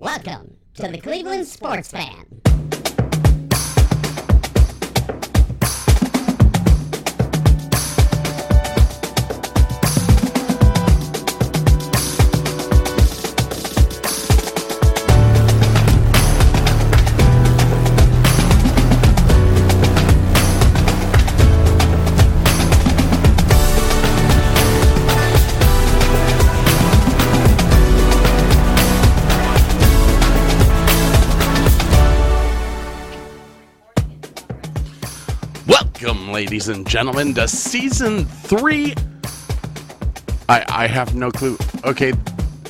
Welcome to the Cleveland Sports Fan. Ladies and gentlemen, to season three. I I have no clue. Okay,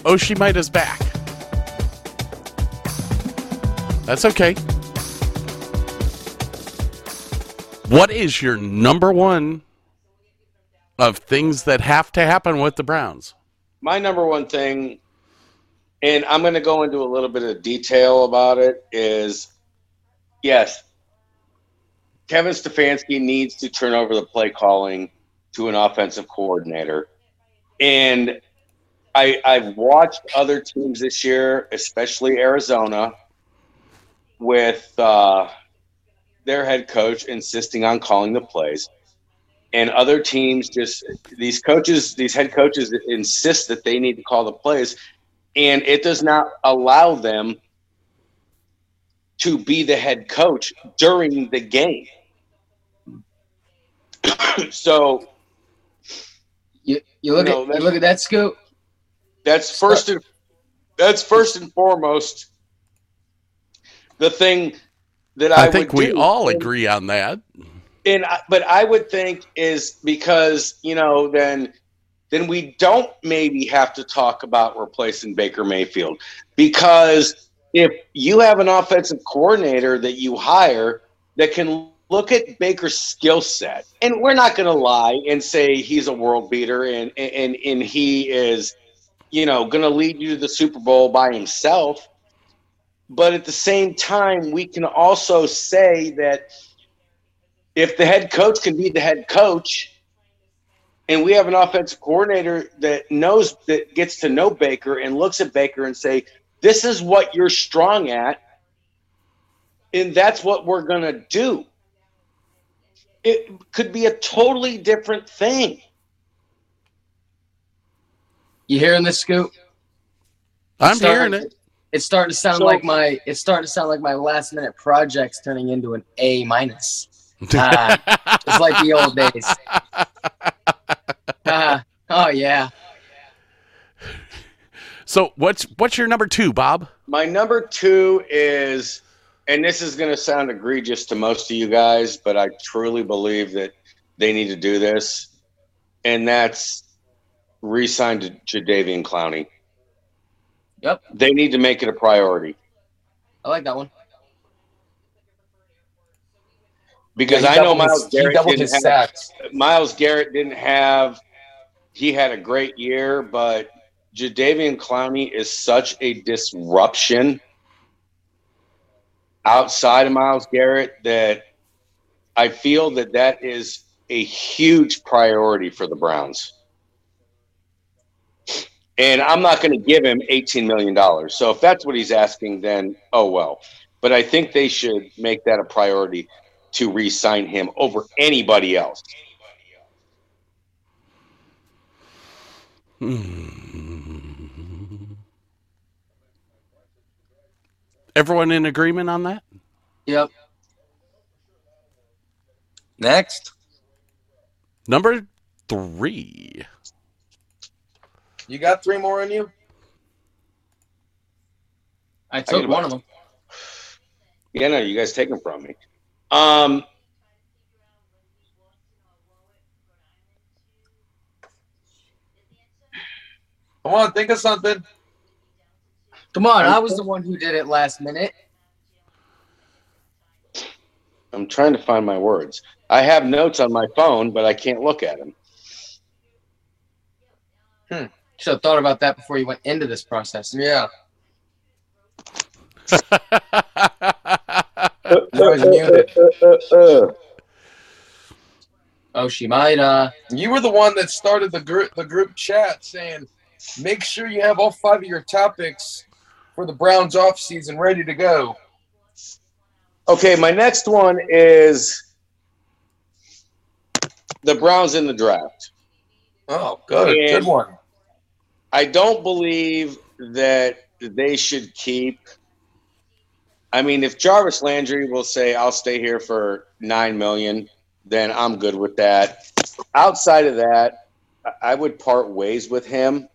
Oshimita's back. That's okay. What is your number one of things that have to happen with the Browns? my number one thing, and I'm going to go into a little bit of detail about it, is yes, Kevin Stefanski needs to turn over the play calling to an offensive coordinator. And I, I've watched other teams this year, especially Arizona, with uh, their head coach insisting on calling the plays. And other teams just these coaches these head coaches insist that they need to call the plays. And it does not allow them to be the head coach during the game so You, you look No, at you look at that scoop. that's first and that's first and foremost the thing that I, I, think would we do. all agree on that. and I, but I would think is because you know then then we don't maybe have to talk about replacing Baker Mayfield because if you have an offensive coordinator that you hire that can look at Baker's skill set and we're not going to lie and say he's a world beater and and and he is you know going to lead you to the Super Bowl by himself but at the same time we can also say that if the head coach can be the head coach and we have an offensive coordinator that knows that gets to know Baker and looks at Baker and say, this is what you're strong at, and that's what we're going to do. It could be a totally different thing. You hearing this scoop? I'm Starting- hearing it. It's starting to sound So- like my it's starting to sound like my last minute projects turning into an A minus. Ah, it's like the old days. Ah, oh yeah. So what's what's your number two, Bob? My number two is, and this is going to sound egregious to most of you guys, but I truly believe that they need to do this, and that's re-sign to Jadeveon Clowney. Yep. They need to make it a priority I like that one. because Yeah, I know Myles his- Garrett didn't his have, sacks. Myles Garrett didn't have. He had a great year, but Jadeveon Clowney is such a disruption outside of Myles Garrett that I feel that that is a huge priority for the Browns. And I'm not going to give him $18 million. So if that's what he's asking, then oh well. But I think they should make that a priority to re sign him over anybody else. Hmm. Everyone in agreement on that? Yep. Next. Number three. You got three more in you? I took get one one. of them. Yeah, no, you guys take them from me. Um, Come on, think of something. Come on, I was the one who did it last minute. I'm trying to find my words. I have notes on my phone, but I can't look at them. Hmm. Should have thought about that before you went into this process. Yeah. You're muted. Oh, she might. Uh, You were the one that started the group the group chat saying, make sure you have all five of your topics for the Browns off season ready to go. Okay, my next one is the Browns in the draft. Oh, good. And- Good one. I don't believe that they should keep. I mean, if Jarvis Landry will say, "I'll stay here for nine million, then I'm good with that. Outside of that, I would part ways with him,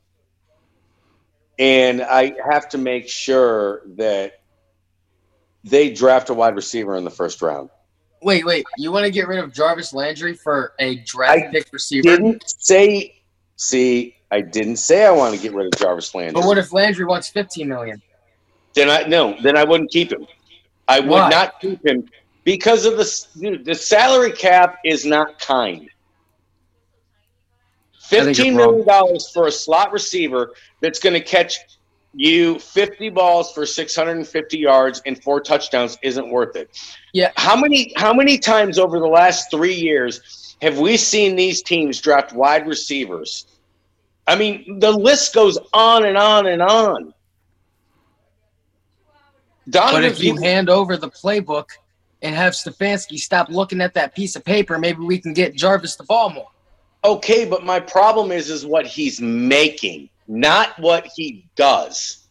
and I have to make sure that they draft a wide receiver in the first round. wait, wait. You want to get rid of Jarvis Landry for a draft I pick receiver? Didn't say. See, I didn't say I want to get rid of Jarvis Landry. But what if Landry wants 15 million? Then I no, then I wouldn't keep him. I would Why? not keep him because of the the salary cap is not kind. Fifteen million dollars for a slot receiver that's going to catch you fifty balls for six hundred and fifty yards and four touchdowns isn't worth it. Yeah. How many how many times over the last three years have we seen these teams draft wide receivers? I mean, the list goes on and on and on. Donovan But if you hand over the playbook and have Stefanski stop looking at that piece of paper, maybe we can get Jarvis the ball more. Okay, but my problem is is what he's making, not what he does.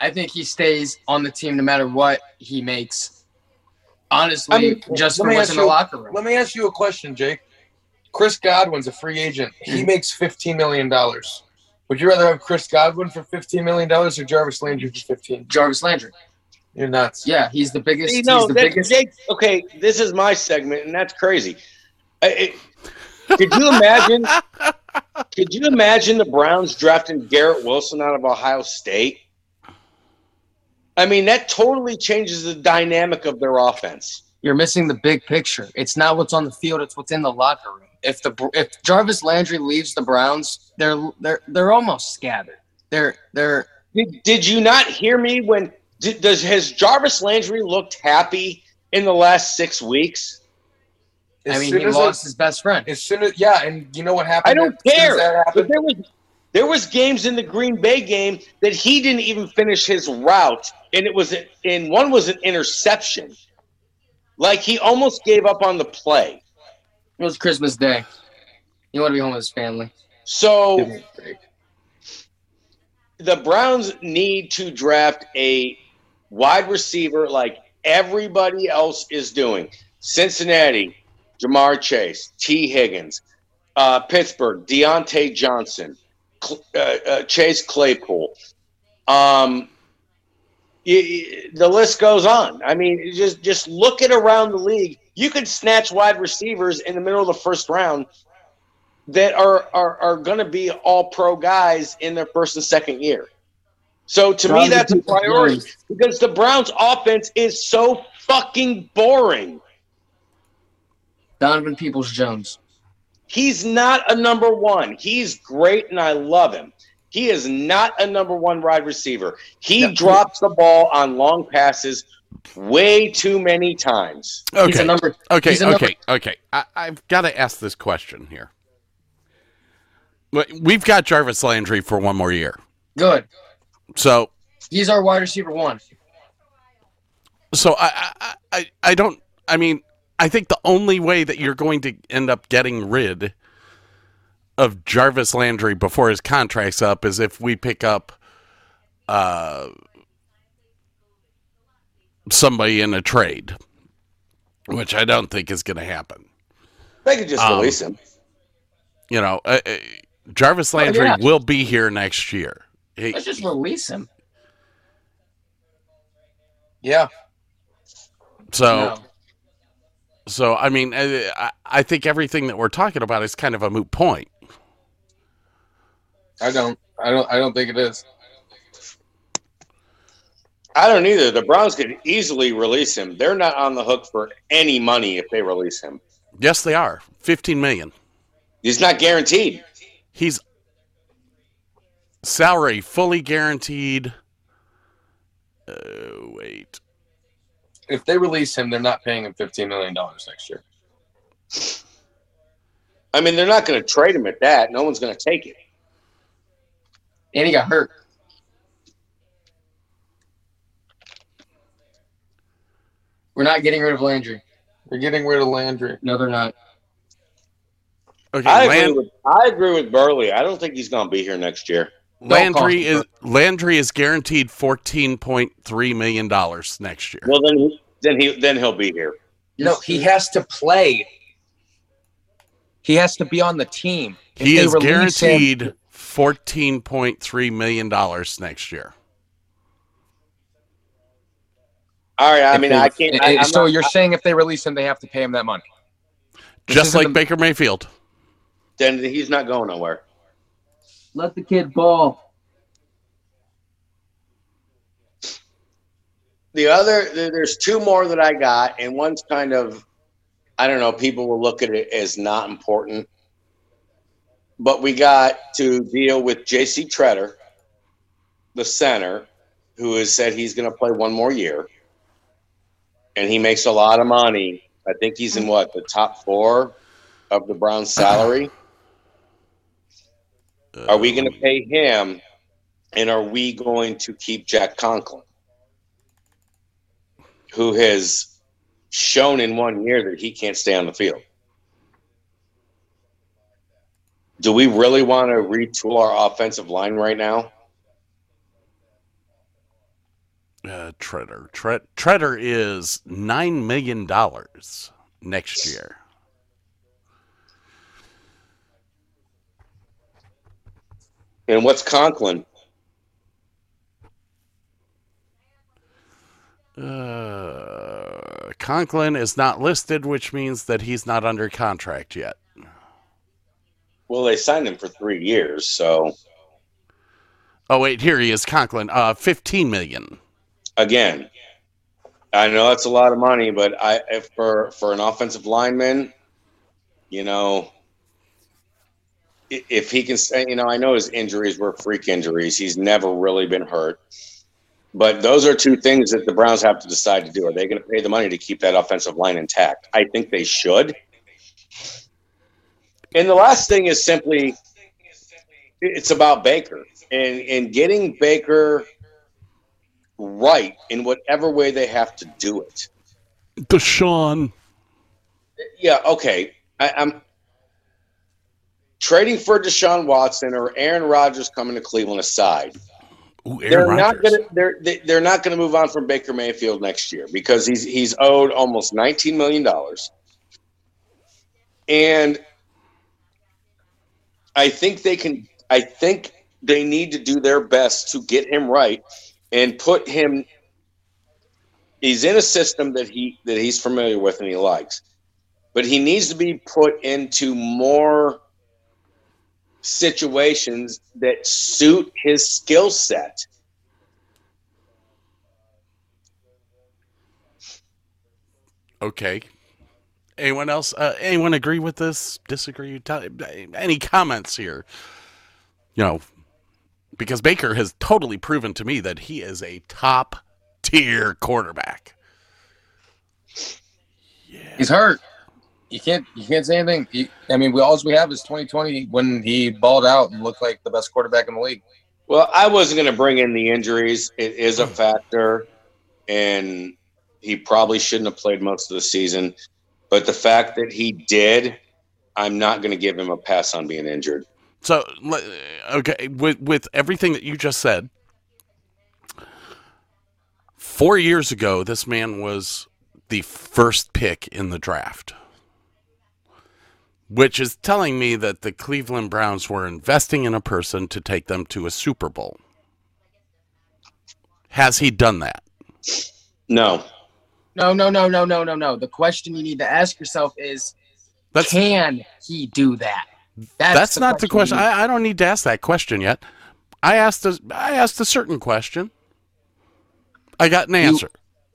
I think he stays on the team no matter what he makes. Honestly, I mean, just let for me what's ask in the you- locker room. Let me ask you a question, Jake. Chris Godwin's a free agent. He Mhm. makes $15 million. Would you rather have Chris Godwin for $15 million or Jarvis Landry for 15 Jarvis Landry. You're nuts. Yeah, he's the biggest. See, no, he's the that- biggest. Jake, okay, this is my segment, and that's crazy. It- could you imagine? could you imagine the Browns drafting Garrett Wilson out of Ohio State? I mean, that totally changes the dynamic of their offense. You're missing the big picture. It's not what's on the field; it's what's in the locker room. If the if Jarvis Landry leaves the Browns, they're they're they're almost scattered. They're they're Did, did you not hear me when? Did, does has Jarvis Landry looked happy in the last six weeks? As I mean, he as lost his best friend. As soon as yeah, and you know what happened? I don't as soon as care. that happened? there was there was games in the Green Bay game that he didn't even finish his route, and it was in one was an interception. Like he almost gave up on the play. It was Christmas Day. You want to be home with his family. So the Browns need to draft a wide receiver like everybody else is doing. Cincinnati, Ja'Marr Chase, Tee Higgins, uh, Pittsburgh, Diontae Johnson, Cl- uh, uh, Chase Claypool. Um, the list goes on. I mean, just just look at around the league. You could snatch wide receivers in the middle of the first round that are are, are going to be all pro guys in their first and second year. So to me, that's a priority because the Browns' offense is so fucking boring. Donovan Peoples Jones. He's not a number one. He's great, and I love him. He is not a number one wide receiver. He Yeah. drops the ball on long passes way too many times. He's a Okay. number. Okay, He's a number- okay, okay. I, I've got to ask this question here. We've got Jarvis Landry for one more year. Good. So, He's our wide receiver one. so I, I, I, I don't. I mean, I think the only way that you're going to end up getting rid of Jarvis Landry before his contract's up is if we pick up uh, somebody in a trade, which I don't think is going to happen. They could just Um, release him. You know, uh, uh, Jarvis Landry yeah. will be here next year. He, Let's just release him. Yeah. so, No. So I mean, I, I think everything that we're talking about is kind of a moot point. I don't. I don't. I don't think it is. I don't either. The Browns could easily release him. They're not on the hook for any money if they release him. Yes, they are. 15 million. He's not guaranteed. He's salary fully guaranteed. Uh, wait. If they release him, they're not paying him fifteen million dollars next year. I mean, they're not going to trade him at that. No one's going to take it. And he got hurt. We're not getting rid of Landry. We're getting rid of Landry. No, they're not. Okay, I Land- agree with I agree with Burley. I don't think he's going to be here next year. Landry is Landry is guaranteed 14.3 million dollars next year. Well, then he, then he then he'll be here. No, he has to play. He has to be on the team. If he is release him- guaranteed 14.3 million dollars next year. All right. I mean, they- I can't. I, so not- you're saying if they release him, they have to pay him that money. This Just like the- Baker Mayfield. then he's not going nowhere. Let the kid ball. The other, there's two more that I got, and one's kind of, I don't know, people will look at it as not important. But we got to deal with J.C. Tretter, the center, who has said he's going to play one more year. And he makes a lot of money. I think he's in what, the top four of the Browns' salary? Are we going to pay him? And are we going to keep Jack Conklin, who has shown in one year that he can't stay on the field? Do we really want to retool our offensive line right now? Uh, Tretter. Tre- Tretter is nine million dollars next year. And what's Conklin? Uh, Conklin is not listed, which means that he's not under contract yet. Well, they signed him for three years, so Oh wait, here he is, Conklin. Uh, fifteen million. again, I know that's a lot of money, but I if for for an offensive lineman, you know, if he can stay, you know, I know his injuries were freak injuries. He's never really been hurt. But those are two things that the Browns have to decide to do. Are they going to pay the money to keep that offensive line intact? I think they should. And the last thing is simply it's about Baker and and getting Baker right in whatever way they have to do it. Deshaun. Yeah, okay. I, I'm trading for Deshaun Watson or Aaron Rodgers coming to Cleveland aside. Ooh, They're not gonna they're they- they're not gonna move on from Baker Mayfield next year because he's he's owed almost nineteen million dollars. And I think they can I think they need to do their best to get him right and put him he's in a system that he that he's familiar with and he likes. But he needs to be put into more situations that suit his skill set. Okay. Anyone else? Uh, anyone agree with this? Disagree? Tell- Any comments here? You know, because Baker has totally proven to me that he is a top tier quarterback. He's hurt. You can't. You can't say anything. He, I mean, we all we have is 2020 when he balled out and looked like the best quarterback in the league. Well, I wasn't going to bring in the injuries. It is a factor, and he probably shouldn't have played most of the season. But the fact that he did, I'm not going to give him a pass on being injured. So, okay, with with everything that you just said, Four years ago, this man was the first pick in the draft, which is telling me that the Cleveland Browns were investing in a person to take them to a Super Bowl. Has he done that? No. No, no, no, no, no, no, no. The question you need to ask yourself is That's can he do that? that's, not the question. you need- I, I don't need to ask that question yet. I asked a, I asked a certain question. I got an answer.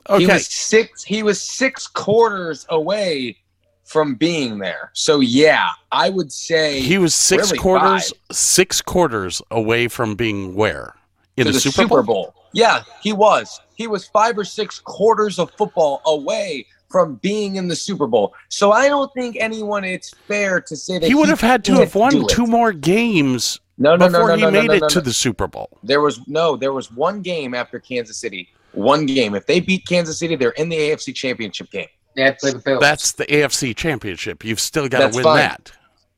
He Okay. was six. He was six quarters away from being there. So yeah, I would say He was six really quarters six quarters away from being where in to the, Super, Bowl? Yeah, he was. He was five or six quarters of football away from being in the Super Bowl. So I don't think anyone. It's fair to say that He would have had to have won two more games No, no, no, before no, he no, no, made no, it no, to no. the Super Bowl. There was no. There was one game after Kansas City. One game. If they beat Kansas City, they're in the AFC Championship game. Play the Bills. That's the AFC Championship. You've still got to win fine. that.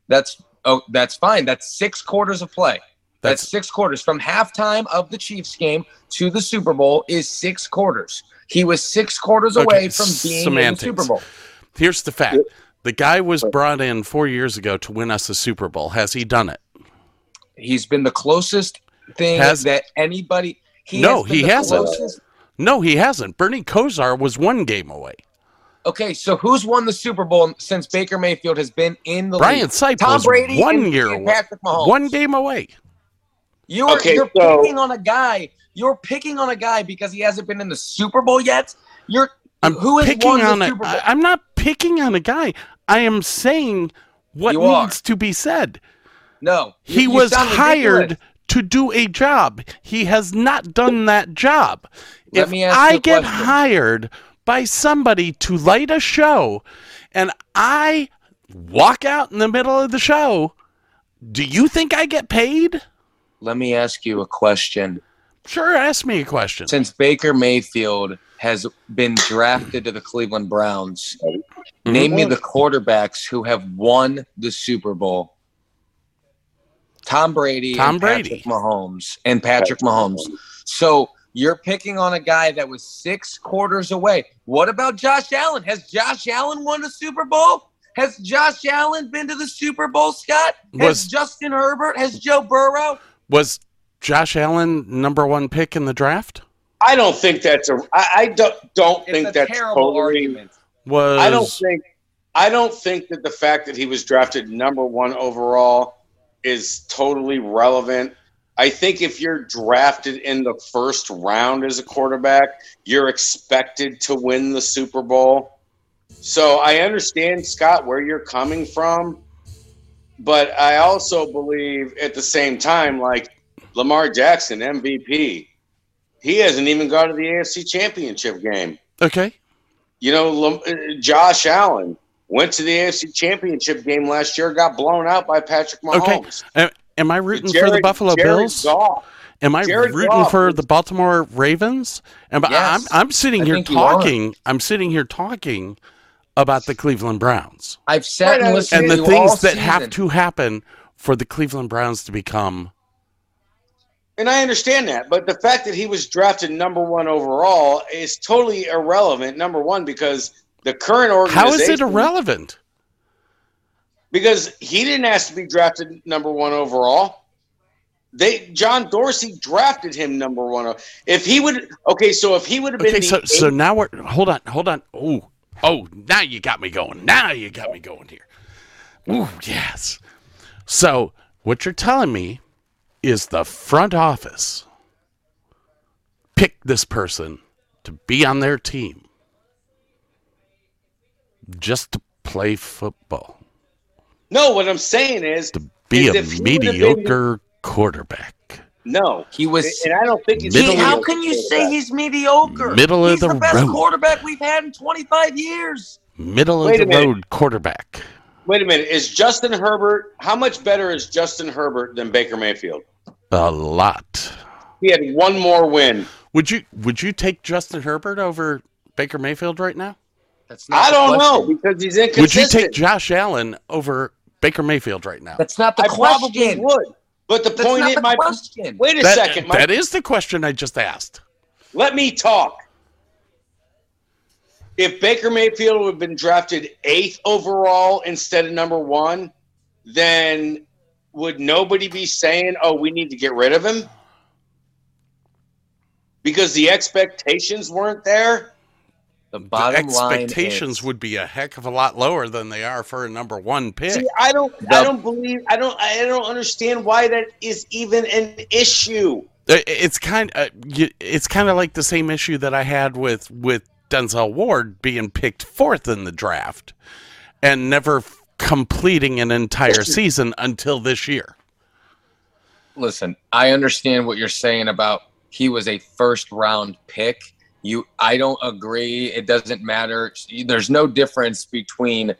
That's oh, that's fine. That's six quarters of play. That's, That's six quarters from halftime of the Chiefs game to the Super Bowl is six quarters. He was six quarters Okay, away from being semantics. in the Super Bowl. here's the fact. The guy was brought in four years ago to win us a Super Bowl. Has he done it? He's been the closest thing Has- that anybody. He No, he hasn't. closest- No, he hasn't. Bernie Kosar was one game away. Okay, so who's won the Super Bowl since Baker Mayfield has been in the Brian league? Sipe Tom Brady one and, year and away. Patrick Mahomes. One game away. You are Okay, you're so- picking on a guy. You're picking on a guy because he hasn't been in the Super Bowl yet. You're I'm who has picking won on the a, Super Bowl? I- I'm not picking on a guy. I am saying what You are. needs to be said. no, you- He you was sound hired ridiculous. to do a job. He has not done that job. Let if me ask I you a get question. hired by somebody to light a show and I walk out in the middle of the show, do you think I get paid? Let me ask you a question. Sure, ask me a question. Since Baker Mayfield has been drafted to the Cleveland Browns, mm-hmm. name me the quarterbacks who have won the Super Bowl. Tom Brady, Tom Brady. Patrick Mahomes, and Patrick Mahomes. So you're picking on a guy that was six quarters away. What about Josh Allen? Has Josh Allen won a Super Bowl? Has Josh Allen been to the Super Bowl, Scott? Has Was- Justin Herbert? Has Joe Burrow? Was Josh Allen number one pick in the draft? I don't think that's a. I, I don't don't It's think a that's terrible totally. argument. Was I don't think. I don't think that the fact that he was drafted number one overall is totally relevant. I think if you're drafted in the first round as a quarterback, you're expected to win the Super Bowl. So I understand, Scott, where you're coming from. But I also believe at the same time, like Lamar Jackson, MVP, he hasn't even gone to the AFC Championship game. okay. You know, uh, Josh Allen went to the AFC Championship game last year, got blown out by Patrick Okay. Mahomes. Am, am I rooting for the Buffalo Jared Bills? Goff. Am I Jared rooting Goff for the Baltimore Ravens? Am I- Yes, I'm I'm sitting I here think you are. talking. I'm sitting here talking about the Cleveland Browns I've sat Right, and listened and to the you all things that have to happen for the Cleveland Browns to become. And I understand that, but the fact that he was drafted number one overall is totally irrelevant. Number one, because the current organization. How is it irrelevant? Because he didn't ask to be drafted number one overall. They John Dorsey drafted him number one. If he would, okay, so if he would have been Okay, so so now we're hold on, hold on. Oh, oh, now you got me going. Now you got me going here. Ooh, yes. So what you're telling me is the front office picked this person to be on their team just to play football, no, what I'm saying is to be Is a if been- mediocre quarterback. no. He was. And I don't think it's Middle He, how can you say he's mediocre? Middle of he's the the best road. quarterback we've had in 25 years. Middle Wait of the road quarterback. Wait a minute. Is Justin Herbert how much better is Justin Herbert than Baker Mayfield? A lot. He had one more win. Would you would you take Justin Herbert over Baker Mayfield right now? That's not I don't know because he's inconsistent. Would you take Josh Allen over Baker Mayfield right now? That's not the I probably question. would. But the That's point not is, my question. wait a That- second. My, that is the question I just asked. let me talk. if Baker Mayfield would have been drafted eighth overall instead of number one, then would nobody be saying, "Oh, we need to get rid of him"? Because the expectations weren't there. The The bottom line expectations is, would be a heck of a lot lower than they are for a number one pick. See, I don't, I don't believe, I don't, I don't understand why that is even an issue. Uh, It's kind of it's kind of like the same issue that I had with with Denzel Ward being picked fourth in the draft and never completing an entire season until this year. listen, I understand what you're saying about he was a first round pick. You, I don't agree. It doesn't matter. There's no difference between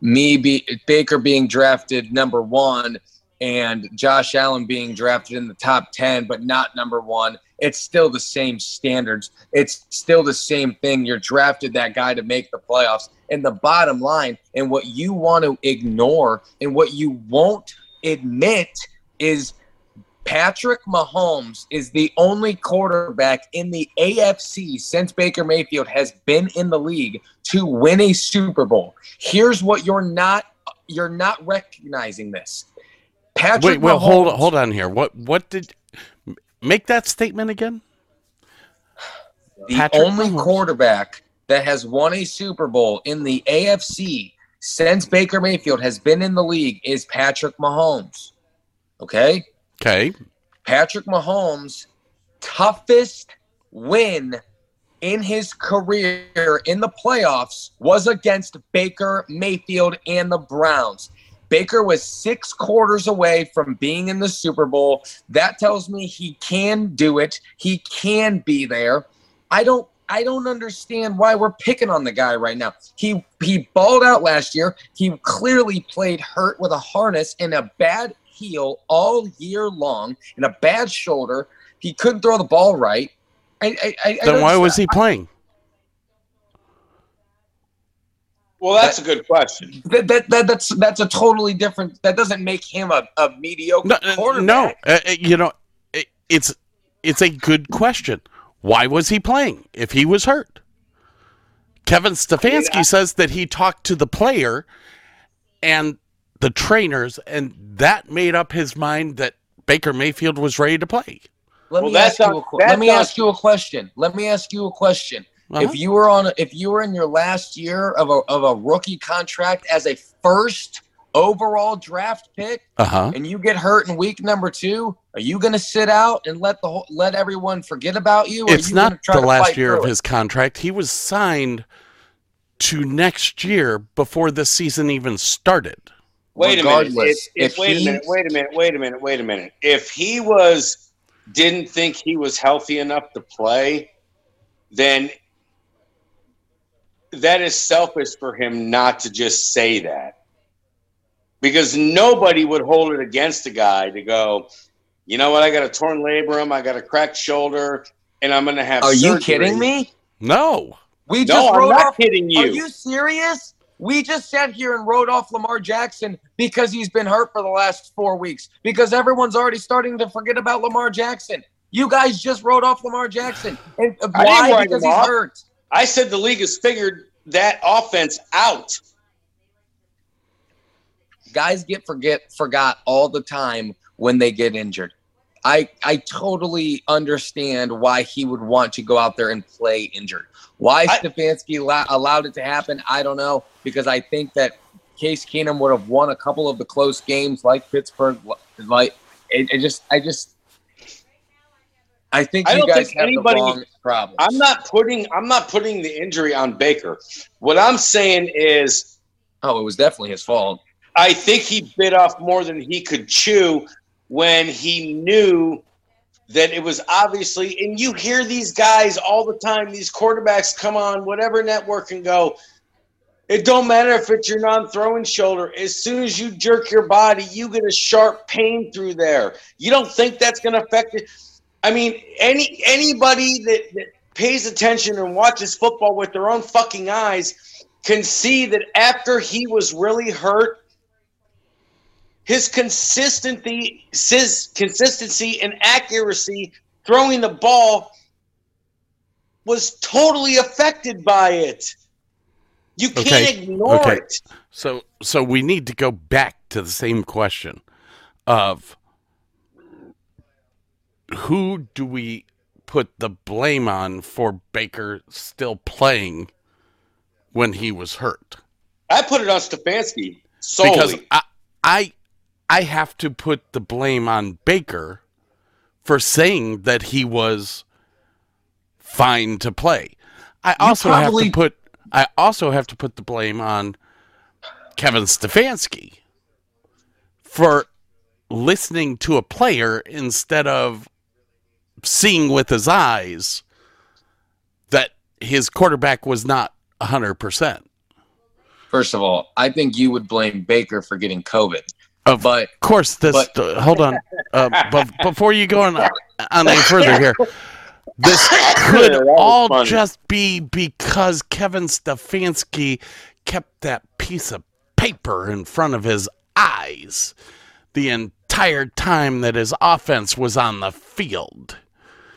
me be Baker being drafted number one and Josh Allen being drafted in the top 10, but not number one. It's still the same standards. It's still the same thing. You're drafted that guy to make the playoffs. And the bottom line, and what you want to ignore and what you won't admit is Patrick Mahomes is the only quarterback in the AFC since Baker Mayfield has been in the league to win a Super Bowl. Here's what you're not you're not recognizing this. Patrick Wait, well, Mahomes, hold hold on here. What what did make that statement again? the Patrick only Mahomes. quarterback that has won a Super Bowl in the AFC since Baker Mayfield has been in the league is Patrick Mahomes. Okay? Okay, Patrick Mahomes' toughest win in his career in the playoffs was against Baker Mayfield and the Browns. Baker was six quarters away from being in the Super Bowl. That tells me he can do it. He can be there. I don't I don't understand why we're picking on the guy right now. He he balled out last year. He clearly played hurt with a harness and a bad heel all year long and a bad shoulder. He couldn't throw the ball right. I, I, I, I then don't- why was he playing? Well, that's a good question. That, that, that that's that's a totally different. That doesn't make him a, a mediocre No, uh, quarterback. no. Uh, uh, you know, it, it's it's a good question. Why was he playing if he was hurt? Kevin Stefanski says that he talked to the player and the trainers, and that made up his mind that Baker Mayfield was ready to play. Let Well, me that's ask you. A, que- let me not- ask you a question. Let me ask you a question. Uh-huh. If you were on, if you were in your last year of a of a rookie contract as a first overall draft pick, Uh huh. and you get hurt in week number two, are you going to sit out and let the whole, let everyone forget about you? or It's you not try the last year of it? his contract. He was signed to next year before the season even started. Wait a minute. If, if, if wait he- a minute. Wait a minute. Wait a minute. Wait a minute. If he was didn't think he was healthy enough to play, then that is selfish for him not to just say that. Because nobody would hold it against a guy to go, you know what, I got a torn labrum, I got a cracked shoulder, and I'm gonna have Are you kidding me? No. We No, just I'm not off. kidding you. Are you serious? We just sat here and wrote off Lamar Jackson because he's been hurt for the last four weeks. Because everyone's already starting to forget about Lamar Jackson. You guys just wrote off Lamar Jackson, and why? Because he's off. hurt. I said the league has figured that offense out. guys get forget forgot all the time when they get injured. I I totally understand why he would want to go out there and play injured. Why I- Stefanski allow, allowed it to happen, I don't know because I think that Case Keenum would have won a couple of the close games like Pittsburgh. Like it, it just I just I think I you guys think have anybody- the wrong problem. I'm not putting I'm not putting the injury on Baker. What I'm saying is oh, it was definitely his fault. I think he bit off more than he could chew when he knew that it was obviously and you hear these guys all the time these quarterbacks come on whatever network and go. It don't matter if it's your non-throwing shoulder. As soon as you jerk your body you get a sharp pain through there. You don't think that's going to affect it? I mean any anybody that, that pays attention and watches football with their own fucking eyes can see that after he was really hurt his consistency, his consistency and accuracy throwing the ball was totally affected by it. You can't Okay, ignore okay. it. So so we need to go back to the same question of who do we put the blame on for Baker still playing when he was hurt? I put it on Stefanski solely. Because I I I have to put the blame on Baker for saying that he was fine to play. I also have to put I also have to put the blame on Kevin Stefanski for listening to a player instead of seeing with his eyes that his quarterback was not 100%. First of all, I think you would blame Baker for getting COVID. Of But course, this. But- uh, hold on, uh, but before you go on, on any further here, this could That all funny. just be because Kevin Stefanski kept that piece of paper in front of his eyes the entire time that his offense was on the field.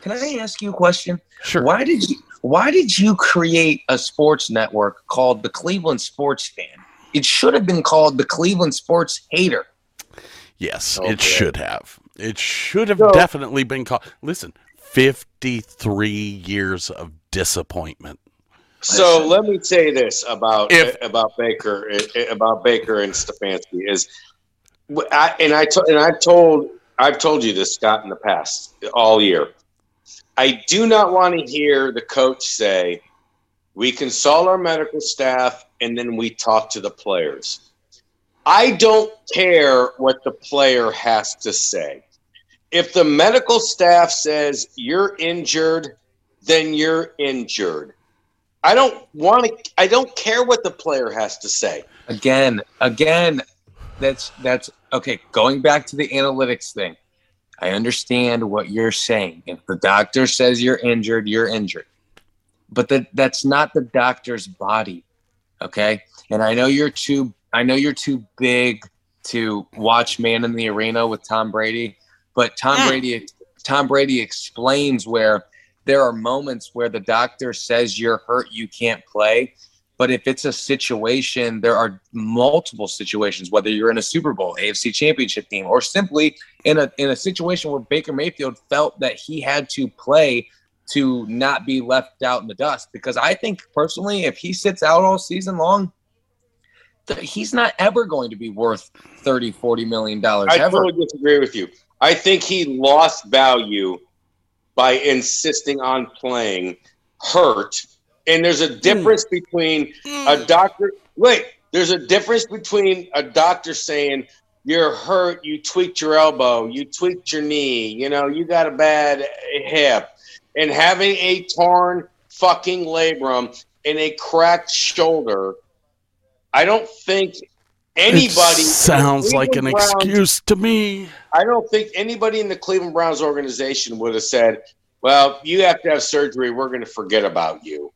can I ask you a question? Sure. Why did you why did you create a sports network called the Cleveland Sports Fan? It should have been called the Cleveland Sports Hater. Yes, Okay. it should have. It should have So- definitely been called. Listen, 53 years of disappointment. So Listen. let me say this about If- about Baker eh, about Baker and Stefanski is, I, and I to, and I told I've told you this Scott in the past all year. I do not want to hear the coach say, "We consult our medical staff and then we talk to the players." I don't care what the player has to say. If the medical staff says you're injured, then you're injured. I don't want to. I don't care what the player has to say. Again, again, that's that's okay. Going back to the analytics thing, I understand what you're saying. If the doctor says you're injured, you're injured. But that that's not the doctor's body. Okay? And I know you're too I know you're too big to watch Man in the Arena with Tom Brady, but Tom Mm. Brady Tom Brady explains where there are moments where the doctor says you're hurt, you can't play. But if it's a situation, there are multiple situations, whether you're in a Super Bowl, AFC championship team, or simply in a in a situation where Baker Mayfield felt that he had to play to not be left out in the dust. Because I think personally, if he sits out all season long, th- he's not ever going to be worth 30, 40 million dollars I ever. totally disagree with you. I think he lost value by insisting on playing hurt. And there's a difference hmm. between a hmm. doctor. Wait, there's a difference between a doctor saying you're hurt, you tweaked your elbow, you tweaked your knee, you know, you got a bad hip, and having a torn fucking labrum and a cracked shoulder. I don't think anybody It sounds like an Browns- excuse to me. I don't think anybody in the Cleveland Browns organization would have said, "Well, you have to have surgery. We're going to forget about you."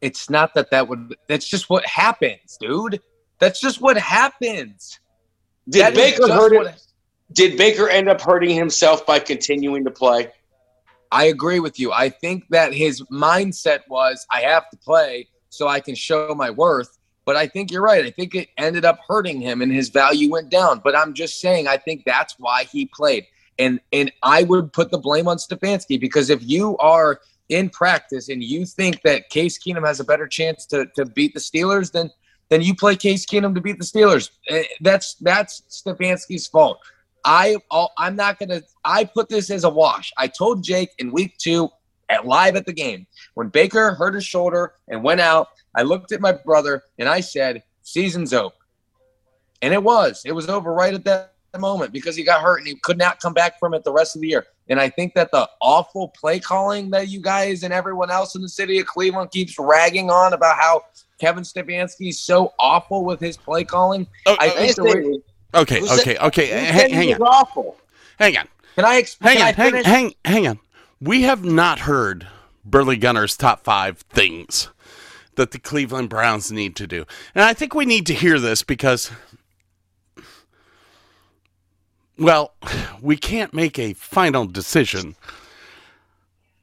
It's not that that would. That's just what happens, dude. That's just what happens. Did That is Baker just hurt what- it? Did Baker end up hurting himself by continuing to play? I agree with you. I think that his mindset was, I have to play so I can show my worth. But I think you're right. I think it ended up hurting him and his value went down. But I'm just saying, I think that's why he played. And and I would put the blame on Stefanski because if you are in practice and you think that Case Keenum has a better chance to, to beat the Steelers, then then you play Case Keenum to beat the Steelers. Eh, That's that's Stefanski's fault. I I'm not gonna. I put this as a wash. I told Jake in week two at live at the game when Baker hurt his shoulder and went out. I looked at my brother and I said, "Season's over," and it was. It was over right at that moment because he got hurt and he could not come back from it the rest of the year. And I think that the awful play calling that you guys and everyone else in the city of Cleveland keeps ragging on about how Kevin Stefanski is so awful with his play calling. Oh, I uh, think the okay, Who okay, okay. Hang, hang on, awful. hang on, Can I explain? hang on, hang, hang on. We have not heard Burley Gunner's top five things that the Cleveland Browns need to do, and I think we need to hear this because, well, we can't make a final decision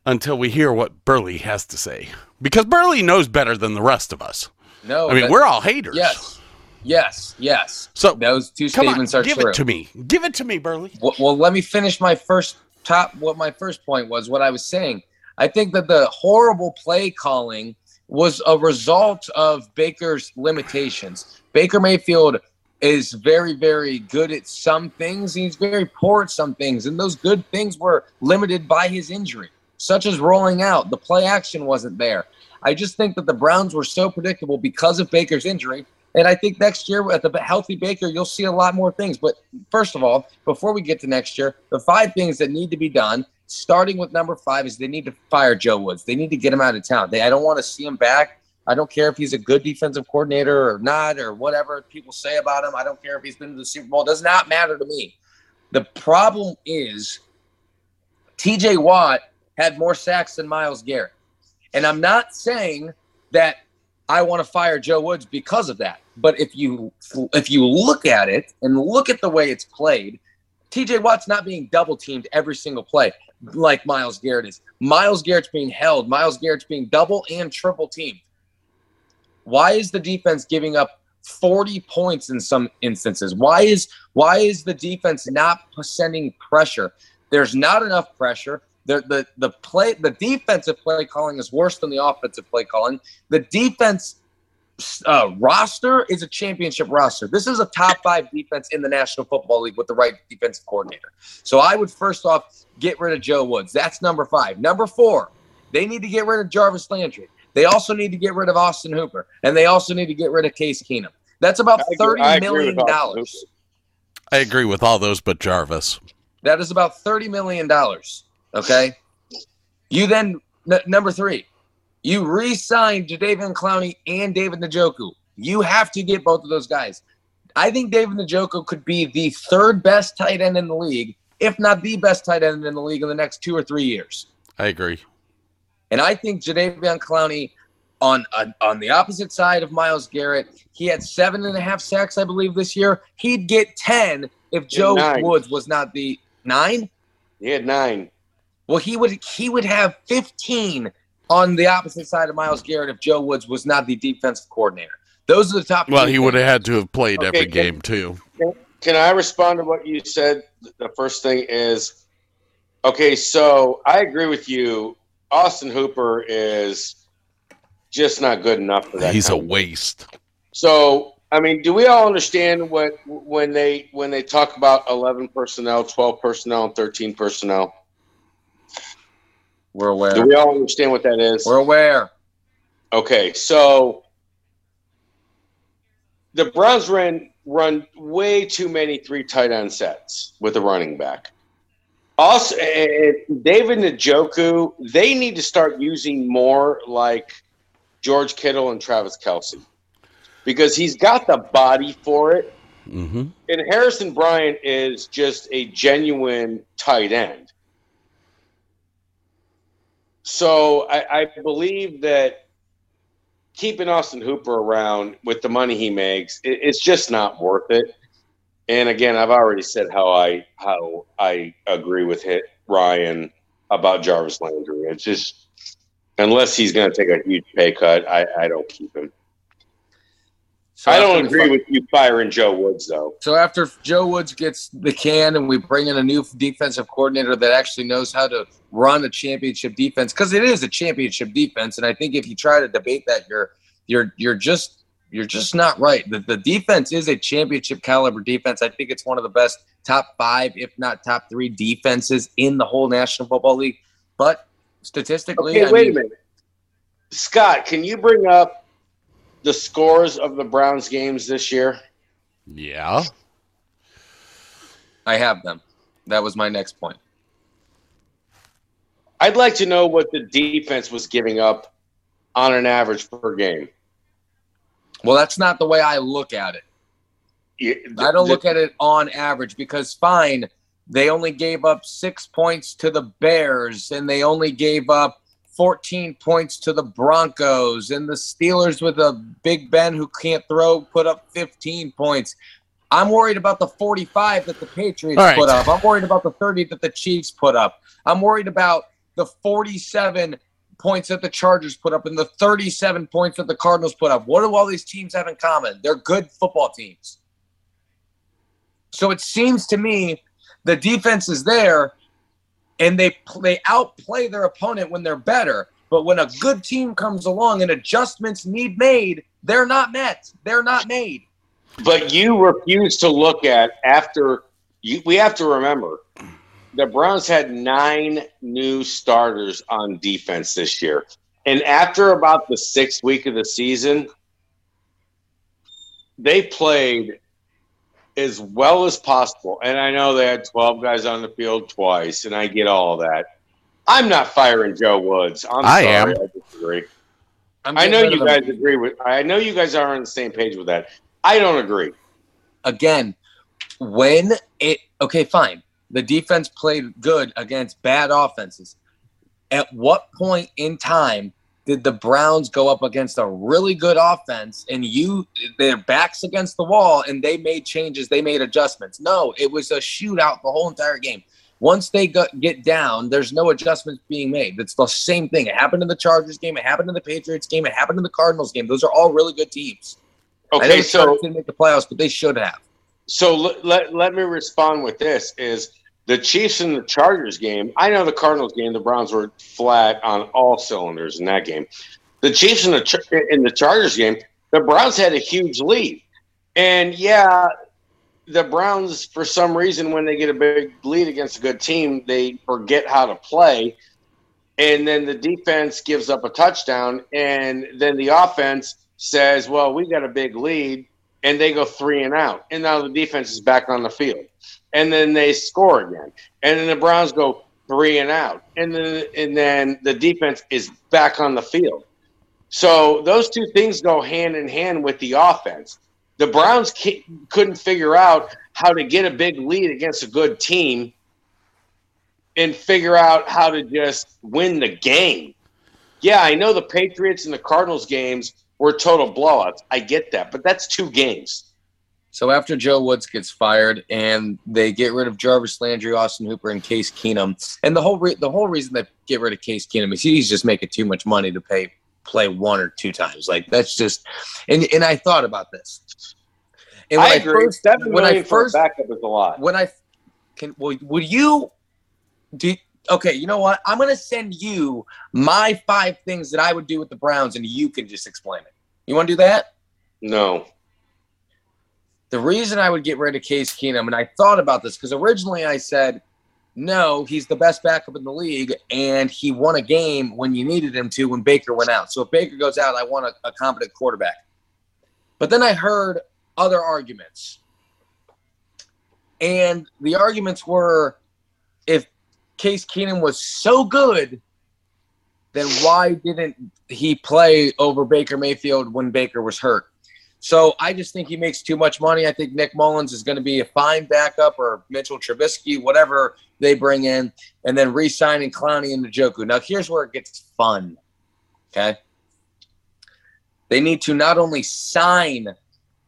until we hear what Burley has to say because Burley knows better than the rest of us. No, I mean, we're all haters. yes, yes, yes. So Those two come on, statements are give true. it to me. Give it to me, Burley. Well, well, let me finish my first top. What my first point was, what I was saying. I think that the horrible play calling was a result of Baker's limitations. Baker Mayfield is very, very good at some things. He's very poor at some things, and those good things were limited by his injury, such as rolling out. The play action wasn't there. I just think that the Browns were so predictable because of Baker's injury. And I think next year, with a healthy Baker, you'll see a lot more things. But first of all, before we get to next year, the five things that need to be done, starting with number five, is they need to fire Joe Woods. They need to get him out of town. They, I don't want to see him back. I don't care if he's a good defensive coordinator or not, or whatever people say about him. I don't care if he's been to the Super Bowl. It does not matter to me. The problem is TJ Watt had more sacks than Myles Garrett. And I'm not saying that I want to fire Joe Woods because of that. But if you if you look at it and look at the way it's played, TJ Watt's not being double teamed every single play like Myles Garrett is. Myles Garrett's being held. Myles Garrett's being double and triple teamed. Why is the defense giving up 40 points in some instances? Why is why is the defense not sending pressure? There's not enough pressure. The, the the play the defensive play calling is worse than the offensive play calling. The defense uh, roster is a championship roster. This is a top five defense in the National Football League with the right defensive coordinator. So I would first off get rid of Joe Woods. That's number five. Number four, they need to get rid of Jarvis Landry. They also need to get rid of Austin Hooper, and they also need to get rid of Case Keenum. That's about I agree- thirty I agree million with Austin dollars. I agree with all those but Jarvis. That is about thirty million dollars. Okay. You then n- number three, you re-signed Jadeveon Clowney and David Njoku. You have to get both of those guys. I think David Njoku could be the third best tight end in the league, if not the best tight end in the league in the next two or three years. I agree. And I think Jadeveon Clowney on uh, on the opposite side of Myles Garrett, he had seven and a half sacks, I believe, this year. He'd get ten if Joe nine. Woods was not the nine. He had nine. Well, he would he would have 15 on the opposite side of Myles Garrett if Joe Woods was not the defensive coordinator. Those are the top. Well, he would have had to have played Okay, every can- game too. Can I respond to what you said? The first thing is, okay, so I agree with you. Austin Hooper is just not good enough for that. He's a waste. So, I mean, do we all understand what when they when they talk about eleven personnel, twelve personnel, and thirteen personnel? We're aware. Do we all understand what that is? We're aware. Okay, so the Browns run run way too many three tight end sets with a running back. Also, David Njoku, they need to start using more like George Kittle and Travis Kelce because he's got the body for it. hmm And Harrison Bryant is just a genuine tight end. So I, I believe that keeping Austin Hooper around with the money he makes, it, it's just not worth it. And again, I've already said how I how I agree with hit Ryan about Jarvis Landry. It's just unless he's going to take a huge pay cut, I, I don't keep him. So I don't agree fi- with you firing Joe Woods though. So after Joe Woods gets the can and we bring in a new defensive coordinator that actually knows how to run a championship defense, because it is a championship defense, and I think if you try to debate that, you're you're you're just you're just not right. The, the defense is a championship caliber defense. I think it's one of the best top five, if not top three, defenses in the whole National Football League. But statistically, Okay, I wait mean, a minute. Scott, can you bring up the scores of the Browns games this year? Yeah. I have them. That was my next point. I'd like to know what the defense was giving up on an average per game. Well, that's not the way I look at it. I don't look at it on average because fine, they only gave up six points to the Bears and they only gave up 14 points to the Broncos and the Steelers with a Big Ben who can't throw put up 15 points. I'm worried about the 45 that the Patriots right. put up. I'm worried about the 30 that the Chiefs put up. I'm worried about the 47 points that the Chargers put up and the 37 points that the Cardinals put up. What do all these teams have in common? They're good football teams. So it seems to me the defense is there and they they outplay their opponent when they're better. But when a good team comes along and adjustments need made, they're not met. They're not made. But you refuse to look at after you. We have to remember the Browns had nine new starters on defense this year, and after about the sixth week of the season, they played as well as possible. And I know they had twelve guys on the field twice, and I get all that. I'm not firing Joe Woods. I'm I sorry, am. I disagree. I'm I know you of them. guys agree with. I know you guys are on the same page with that. I don't agree. again, when it okay, fine. The defense played good against bad offenses. At what point in time did the Browns go up against a really good offense and you their backs against the wall and they made changes, they made adjustments? No, it was a shootout the whole entire game. Once they got, get down, there's no adjustments being made. It's the same thing. It happened in the Chargers game. It happened in the Patriots game. It happened in the Cardinals game. Those are all really good teams. Okay, so didn't make the playoffs, but they should have. So let, let, let me respond with this is the Chiefs and the Chargers game. I know the Cardinals game, the Browns were flat on all cylinders in that game. The Chiefs and the in the Chargers game, the Browns had a huge lead. And yeah, the Browns for some reason when they get a big lead against a good team, they forget how to play. And then the defense gives up a touchdown and then the offense says, "Well, we got a big lead." and they go three and out. And now the defense is back on the field. And then they score again. And then the Browns go three and out. And then and then the defense is back on the field. So those two things go hand in hand with the offense. The Browns couldn't figure out how to get a big lead against a good team and figure out how to just win the game. Yeah, I know the Patriots and the Cardinals games were total blowouts. I get that, but that's two games. So after Joe Woods gets fired and they get rid of Jarvis Landry, Austin Hooper, and Case Keenum, and the whole re- the whole reason they get rid of Case Keenum is he's just making too much money to pay play one or two times. Like that's just and and I thought about this. And when I I, agree. first Seven when I million for a first backup is a lot. when I can well, would you do okay, you know what? I'm gonna send you my five things that I would do with the Browns and you can just explain it. You wanna do that? No. The reason I would get rid of Case Keenum, and I thought about this because originally I said, no, he's the best backup in the league, and he won a game when you needed him to when Baker went out. So if Baker goes out, I want a, a competent quarterback. But then I heard other arguments. And the arguments were if Case Keenum was so good, then why didn't he play over Baker Mayfield when Baker was hurt? So I just think he makes too much money. I think Nick Mullens is going to be a fine backup or Mitchell Trubisky, whatever they bring in, and then re-signing Clowney and Njoku. Now here's where it gets fun. Okay. They need to not only sign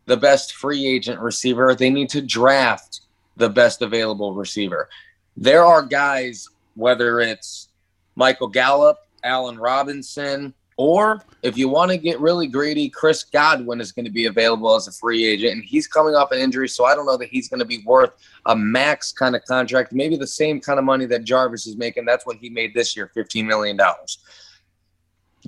the best free agent receiver, they need to draft the best available receiver. There are guys, whether it's Michael Gallup, Allen Robinson, or if you want to get really greedy, Chris Godwin is going to be available as a free agent, and he's coming off an injury, so I don't know that he's going to be worth a max kind of contract, maybe the same kind of money that Jarvis is making. That's what he made this year, $15 million.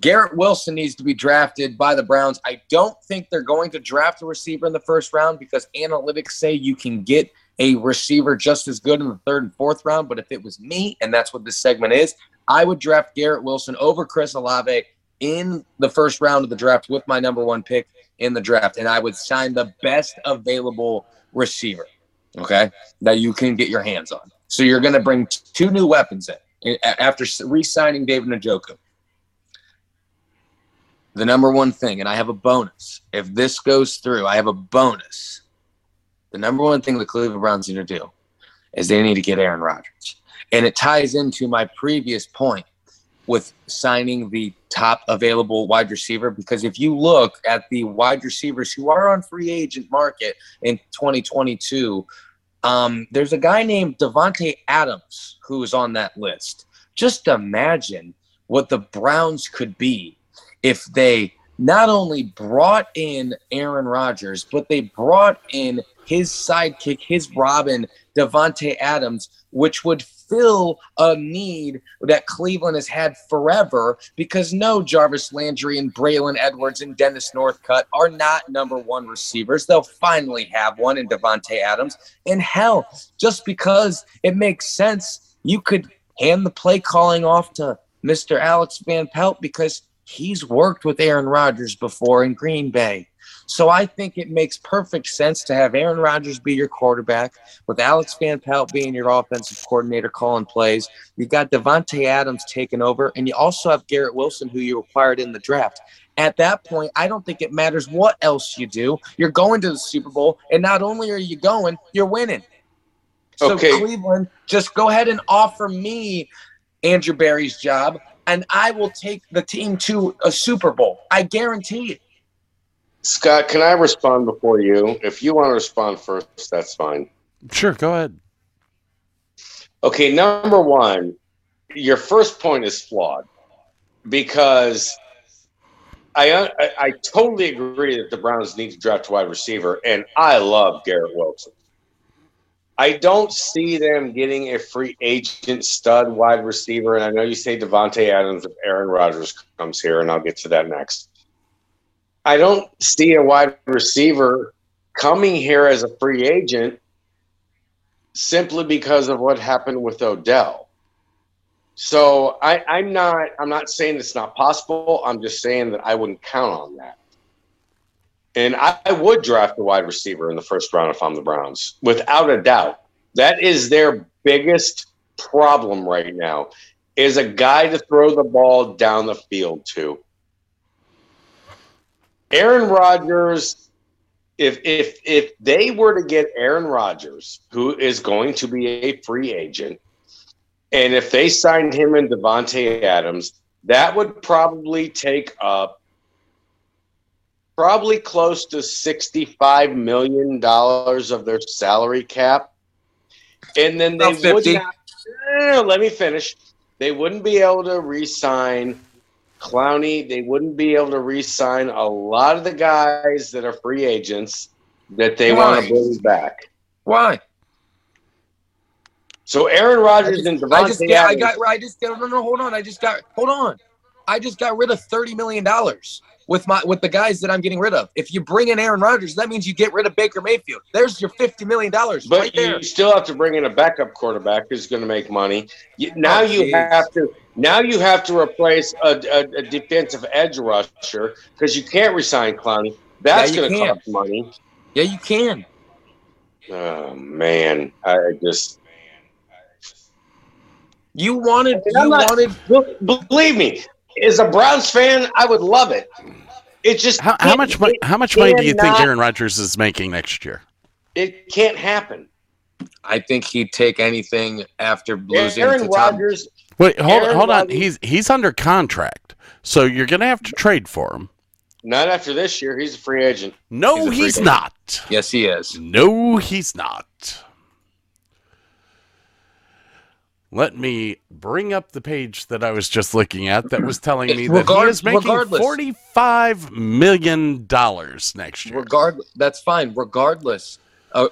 Garrett Wilson needs to be drafted by the Browns. I don't think they're going to draft a receiver in the first round because analytics say you can get a receiver just as good in the third and fourth round. But if it was me, and that's what this segment is, I would draft Garrett Wilson over Chris Olave in the first round of the draft with my number one pick in the draft. And I would sign the best available receiver, okay, that you can get your hands on. So you're going to bring two new weapons in after re signing David Njoku the number one thing, and I have a bonus. If this goes through, I have a bonus. The number one thing the Cleveland Browns need to do is they need to get Aaron Rodgers. And it ties into my previous point with signing the top available wide receiver because if you look at the wide receivers who are on free agent market in 2022, um, there's a guy named Davante Adams who is on that list. Just imagine what the Browns could be if they not only brought in Aaron Rodgers, but they brought in his sidekick, his Robin, Davante Adams, which would fill a need that Cleveland has had forever because no Jarvis Landry and Braylon Edwards and Dennis Northcutt are not number one receivers. They'll finally have one in Davante Adams. And hell, just because it makes sense, you could hand the play calling off to Mr. Alex Van Pelt because he's worked with Aaron Rodgers before in Green Bay. So I think it makes perfect sense to have Aaron Rodgers be your quarterback, with Alex Van Pelt being your offensive coordinator calling plays. You got Davante Adams taking over, and you also have Garrett Wilson, who you acquired in the draft. At that point, I don't think it matters what else you do. You're going to the Super Bowl, and not only are you going, you're winning. So Okay. Cleveland, just go ahead and offer me Andrew Berry's job, and I will take the team to a Super Bowl. I guarantee it. Scott, can I respond before you? If you want to respond first, that's fine. Sure, go ahead. Okay, number one, your first point is flawed because I, uh, I I totally agree that the Browns need to draft a wide receiver, and I love Garrett Wilson. I don't see them getting a free agent stud wide receiver, and I know you say Davante Adams if Aaron Rodgers comes here, and I'll get to that next. I don't see a wide receiver coming here as a free agent simply because of what happened with Odell. So I, I'm not I'm not saying it's not possible. I'm just saying that I wouldn't count on that. And I, I would draft a wide receiver in the first round if I'm the Browns, without a doubt. That is their biggest problem right now, is a guy to throw the ball down the field to. Aaron Rodgers, if if if they were to get Aaron Rodgers, who is going to be a free agent, and if they signed him and Davante Adams, that would probably take up probably close to $65 million of their salary cap. And then they would 50. not, Eh, let me finish. They wouldn't be able to re-sign Clowney. They wouldn't be able to re-sign a lot of the guys that are free agents that they want to bring back. Why? So Aaron Rodgers and Davante I just yeah, I got I just no no no hold on. I just got hold on. I just got rid of thirty million dollars with my with the guys that I'm getting rid of. If you bring in Aaron Rodgers, that means you get rid of Baker Mayfield. There's your fifty million dollars But right there. you still have to bring in a backup quarterback who's going to make money. Now Oh, you have to now you have to replace a, a, a defensive edge rusher because you can't resign Clowney. That's Yeah, going to cost money. Yeah, you can. Oh man, I just You wanted I'm you not- wanted Be- believe me. As a Browns fan, I would love it. It just How, how can't- much money? How much money do you think cannot- Aaron Rodgers is making next year? it can't happen. I think he'd take anything after losing Aaron to Tom. Rodgers. Wait, hold Aaron hold on. He's he's under contract, so you're gonna have to trade for him. Not after this year. He's a free agent. No, He's he's agent. not. Yes, he is. No, he's not. Let me bring up the page that I was just looking at that was telling me that he Regard- is making forty-five million dollars next year. Regardless, that's fine. Regardless, uh,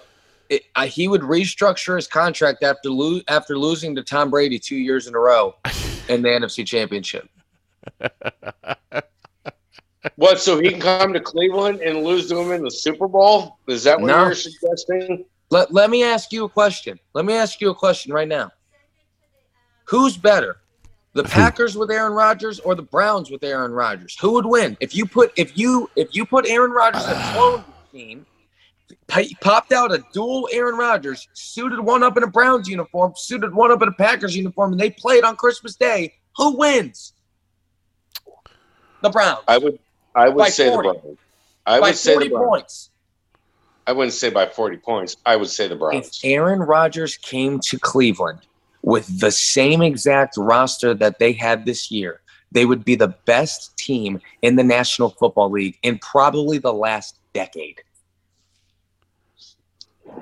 it, uh, he would restructure his contract after lo- after losing to Tom Brady two years in a row in the NFC Championship. What? So he can come to Cleveland and lose to him in the Super Bowl? Is that what No. you're suggesting? Let Let me ask you a question. Let me ask you a question right now. Who's better, the Packers with Aaron Rodgers or the Browns with Aaron Rodgers? Who would win if you put if you if you put Aaron Rodgers in a clone machine? P- Popped out a dual Aaron Rodgers, suited one up in a Browns uniform, suited one up in a Packers uniform, and they played on Christmas Day. Who wins? The Browns I would. I would By say 40. the Browns. I by would say the Browns. points. I wouldn't say by forty points. I would say the Browns. If Aaron Rodgers came to Cleveland with the same exact roster that they had this year, they would be the best team in the National Football League in probably the last decade.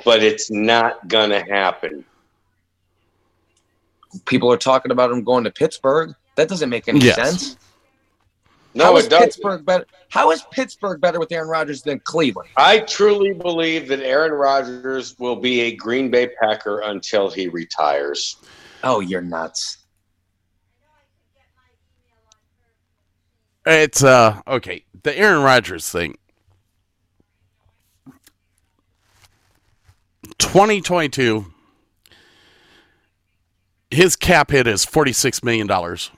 But it's not gonna happen. People are talking about him going to Pittsburgh. That doesn't make any Yes. sense. No, how is it does. Pittsburgh better? How is Pittsburgh better with Aaron Rodgers than Cleveland? I truly believe that Aaron Rodgers will be a Green Bay Packer until he retires. Oh, you're nuts. It's uh okay. The Aaron Rodgers thing. 2022 his cap hit is 46 million dollars.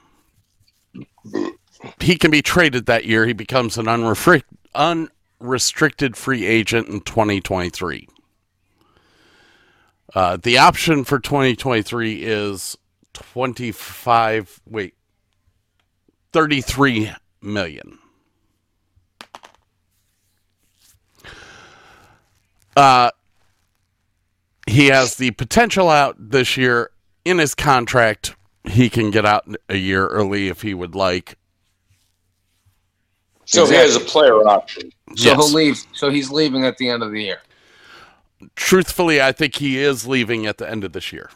He can be traded that year. He becomes an unrestrict, unrestricted free agent in 2023. Uh, the option for 2023 is 25 wait 33 million. Uh, he has the potential out this year in his contract. He can get out a year early if he would like. So he has a player option. So Yes. he'll leave. So he's leaving at the end of the year. Truthfully, I think he is leaving at the end of this year.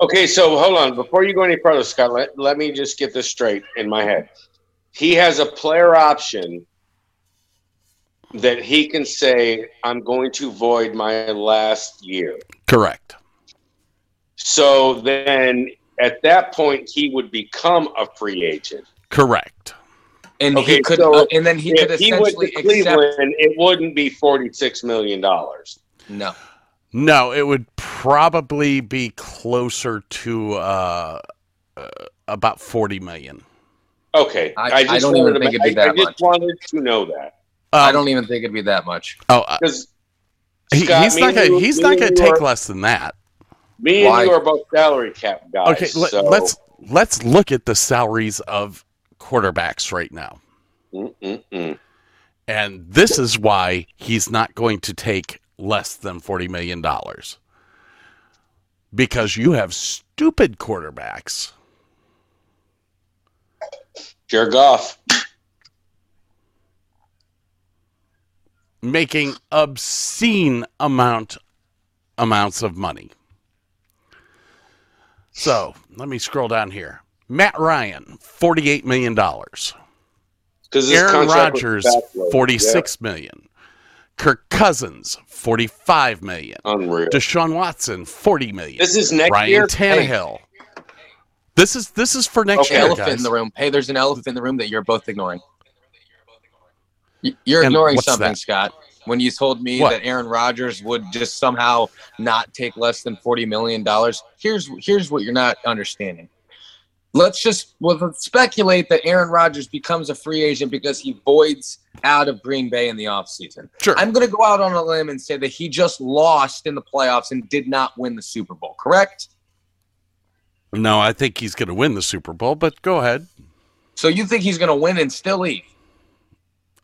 Okay, so hold on. Before you go any further, Scott, let, let me just get this straight in my head. He has a player option that he can say, I'm going to void my last year. Correct. So then at that point, he would become a free agent. Correct. And Okay, he could, so uh, and then he could if he went essentially to accept. It wouldn't be $46 million. No, No, it would probably be closer to uh, uh, about 40 million. Okay. I- I, just I don't even wanted to think it'd be I- that I just wanted to know that. I Um, don't even think it'd be that much. Oh, uh, Because he, Scott, he's not gonna, you- he's not going to take are- less than that. me and Why? you are both salary cap guys. Okay, let, so, let's let's look at the salaries of quarterbacks right now. Mm-mm-mm. And this is why he's not going to take less than $40 million. Because you have stupid quarterbacks. Jared Goff. Making obscene amount amounts of money. So let me scroll down here. Matt Ryan, forty-eight million dollars. Because Aaron Rodgers, forty-six million. Kirk Cousins, forty-five million. Unreal. Deshaun Watson, forty million. This is next Ryan year. Tannehill. This is this is for next Okay. year, elephant guys. in the room. Hey, there's an elephant in the room that you're both ignoring. You're And ignoring something, that? Scott. When you told me What? that Aaron Rodgers would just somehow not take less than forty million dollars, here's here's what you're not understanding. Let's just well, let's speculate that Aaron Rodgers becomes a free agent because he voids out of Green Bay in the offseason. Sure. I'm going to go out on a limb and say that he just lost in the playoffs and did not win the Super Bowl, correct? no, I think he's going to win the Super Bowl, but go ahead. So you think he's going to win and still leave?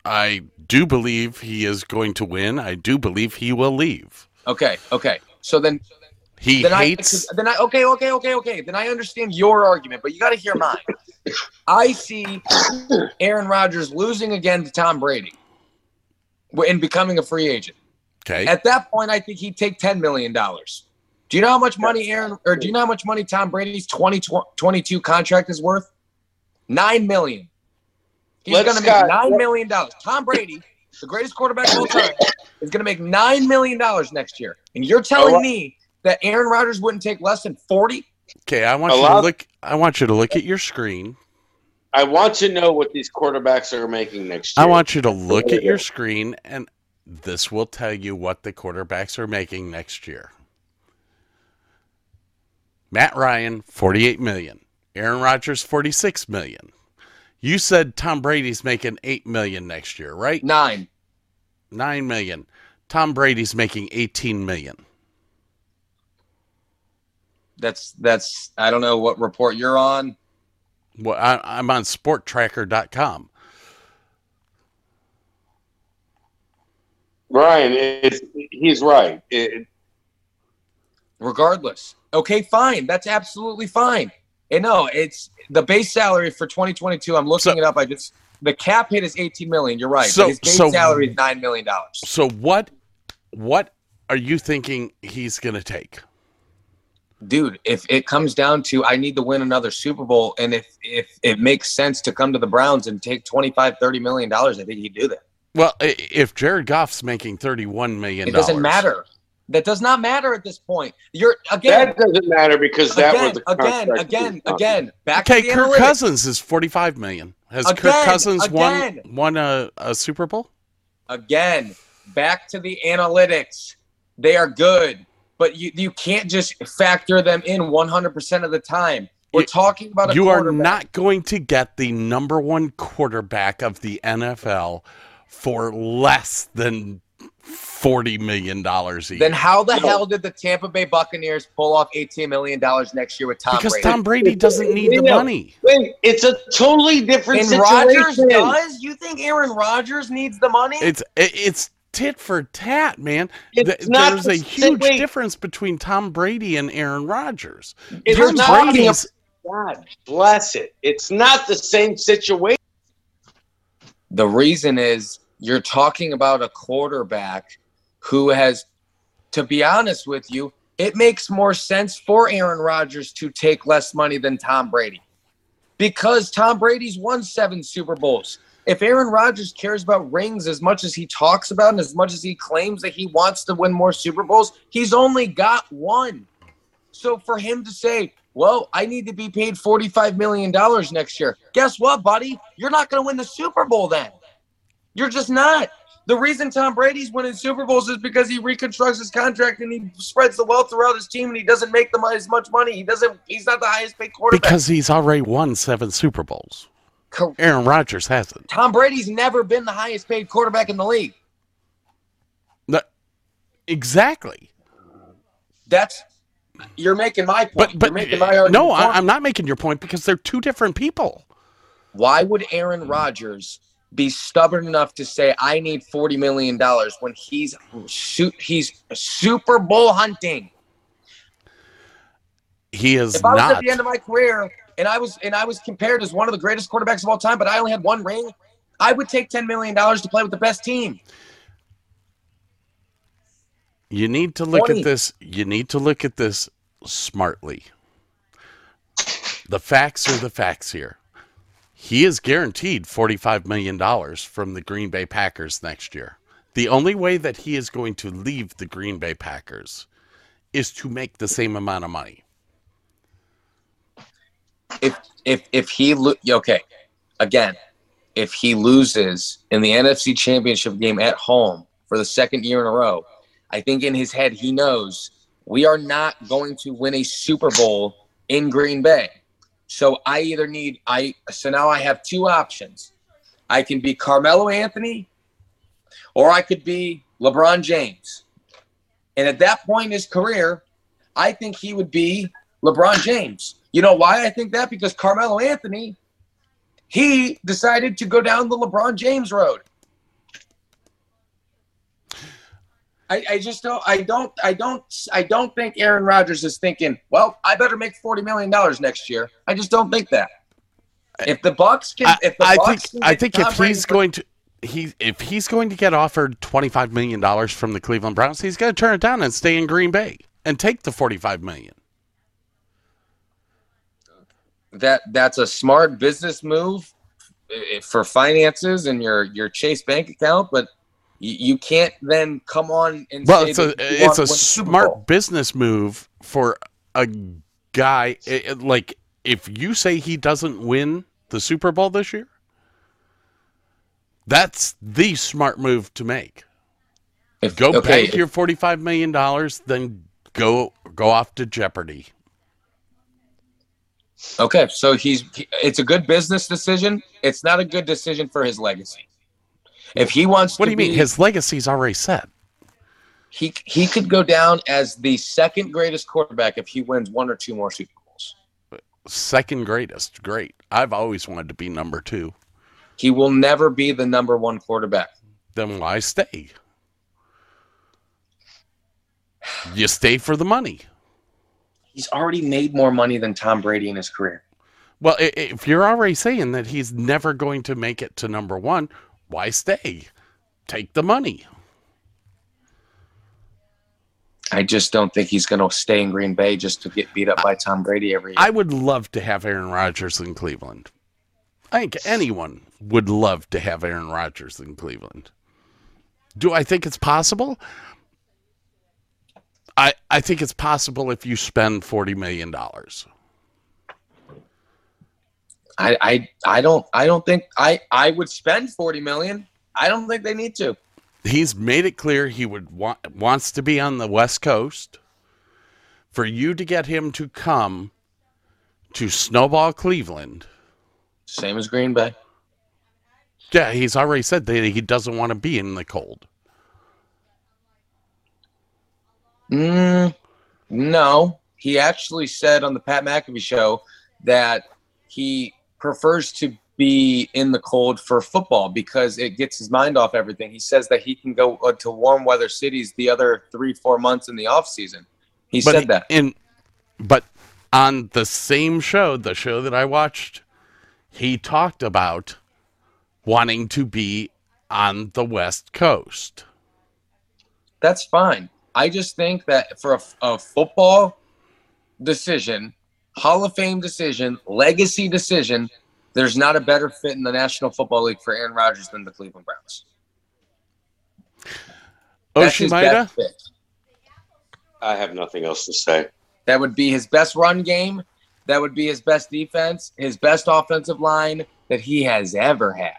I do believe he is going to win. I do believe he will leave. Okay, okay. So then He then hates. I then I okay, okay, okay, okay. Then I understand your argument, but you got to hear mine. I see Aaron Rodgers losing again to Tom Brady and becoming a free agent. okay. At that point, I think he'd take ten million dollars. Do you know how much money Aaron or do you know how much money Tom Brady's 2022 contract is worth? Nine million. He's Let's going to make Scott- nine million dollars. Tom Brady, the greatest quarterback of all time, is going to make nine million dollars next year. And you're telling me that Aaron Rodgers wouldn't take less than forty? Okay, I want A you to look. I want you to look at your screen. I want to know what these quarterbacks are making next year. I want you to look at your screen, and this will tell you what the quarterbacks are making next year. Matt Ryan, forty-eight million. Aaron Rodgers, forty-six million. You said Tom Brady's making eight million next year, right? Nine. Nine million. Tom Brady's making eighteen million. That's that's I don't know what report you're on. Well, I, I'm on SportTracker.com. Ryan, it's, he's right. It, Regardless. Okay, fine. That's absolutely fine. And no, it's the base salary for 2022. I'm looking So- it up. I just the cap hit is 18 million. You're right. So- his base so- salary is nine million dollars. So what? What are you thinking he's going to take? dude, if it comes down to I need to win another Super Bowl, and if if it makes sense to come to the Browns and take 25, 30 million dollars, I think he'd do that. Well, if Jared Goff's making thirty-one million, It doesn't matter. That does not matter at this point. You're again, That doesn't matter because that again, was the again, contract again, he was again. Back Okay, to the Kirk analytics. Cousins is forty-five million. Has Kirk Cousins again. won won a, a Super Bowl? Again, back to the analytics. They are good, but you you can't just factor them in 100% of the time. We're You- talking about a You are not going to get the number one quarterback of the NFL for less than forty million dollars a year. Then how the No. hell did the Tampa Bay Buccaneers pull off 18 million dollars next year with Tom Brady? because Brady? Tom Brady doesn't need the money. Wait, it's a totally different and situation. Rodgers does? You think Aaron Rodgers needs the money? It's it's tit for tat, man. It's Th- not There's a huge wait. difference between Tom Brady and Aaron Rodgers. It's Tom not- Brady's God bless it. It's not the same situation. The reason is you're talking about a quarterback who has, to be honest with you, it makes more sense for Aaron Rodgers to take less money than Tom Brady because Tom Brady's won seven Super Bowls. If Aaron Rodgers cares about rings as much as he talks about and as much as he claims that he wants to win more Super Bowls, he's only got one. So for him to say, well, I need to be paid $45 million next year. Guess what, buddy? You're not going to win the Super Bowl then. You're just not. The reason Tom Brady's winning Super Bowls is because he reconstructs his contract and he spreads the wealth throughout his team and he doesn't make them as much money. He doesn't. He's not the highest paid quarterback. because he's already won seven Super Bowls. Aaron Rodgers hasn't. Tom Brady's never been the highest paid quarterback in the league. No- exactly. That's you're making my point. But but you're making my argument. no, I. I'm not making your point because they're two different people. Why would Aaron Rodgers be stubborn enough to say I need forty million dollars when he's he's Super Bowl hunting? He is If I was not. at the end of my career and I was and I was compared as one of the greatest quarterbacks of all time, but I only had one ring, I would take ten million dollars to play with the best team. You need to look 20. at this. You need to look at this smartly. The facts are the facts here. He is guaranteed $45 million from the Green Bay Packers next year. The only way that he is going to leave the Green Bay Packers is to make the same amount of money. If if if he lo- okay, again, if he loses in the NFC Championship game at home for the second year in a row, I think in his head he knows we are not going to win a Super Bowl in Green Bay. So I either need I so now I have two options. I can be Carmelo Anthony or I could be LeBron James. And at that point in his career, I think he would be LeBron James. You know why I think that? Because Carmelo Anthony, he decided to go down the LeBron James road. I, I just don't I don't I don't I don't think Aaron Rodgers is thinking, well, I better make forty million dollars next year. I just don't think that. If the Bucks can I, if the I Bucks think can I think if he's going to he if he's going to get offered twenty five million dollars from the Cleveland Browns, he's going to turn it down and stay in Green Bay and take the forty five million. that that's a smart business move eh, for finances and your your Chase bank account, but you, can't then come on and Well, say it's a it's a to win the Super smart business move for a guy it- it- like if you say he doesn't win the Super Bowl this year, that's the smart move to make. If, Go okay, bank your forty five million dollars, then go go off to Jeopardy. okay, so he's he- it's a good business decision. It's not a good decision for his legacy. If he wants, What do you mean? be- His legacy's already set. he he could go down as the second greatest quarterback if he wins one or two more Super Bowls. Second greatest. Great. I've always wanted to be number two. He will never be the number one quarterback. Then why stay? You stay for the money. He's already made more money than Tom Brady in his career. Well, if you're already saying that he's never going to make it to number one, why stay? Take the money. I just don't think he's going to stay in Green Bay just to get beat up by Tom Brady every year. I would love to have Aaron Rodgers in Cleveland. I think anyone would love to have Aaron Rodgers in Cleveland. Do I think it's possible? I I think it's possible if you spend forty million dollars. I, I I don't I don't think I I would spend 40 million. I don't think they need to. He's made it clear he would want wants to be on the West Coast. For you to get him to come to Snowball Cleveland, Same as Green Bay. yeah, he's already said that he doesn't want to be in the cold. Mm, no, he actually said on the Pat McAfee show that he prefers to be in the cold for football because it gets his mind off everything. He says that he can go uh, to warm weather cities the other three, four months in the off season. He But said that. in but on the same show, the show that I watched, he talked about wanting to be on the West Coast. That's fine. I just think that for a, a football decision, Hall of Fame decision, legacy decision, there's not a better fit in the National Football League for Aaron Rodgers than the Cleveland Browns. That's his Oshimida? best fit. I have nothing else to say. That would be his best run game. That would be his best defense, his best offensive line that he has ever had.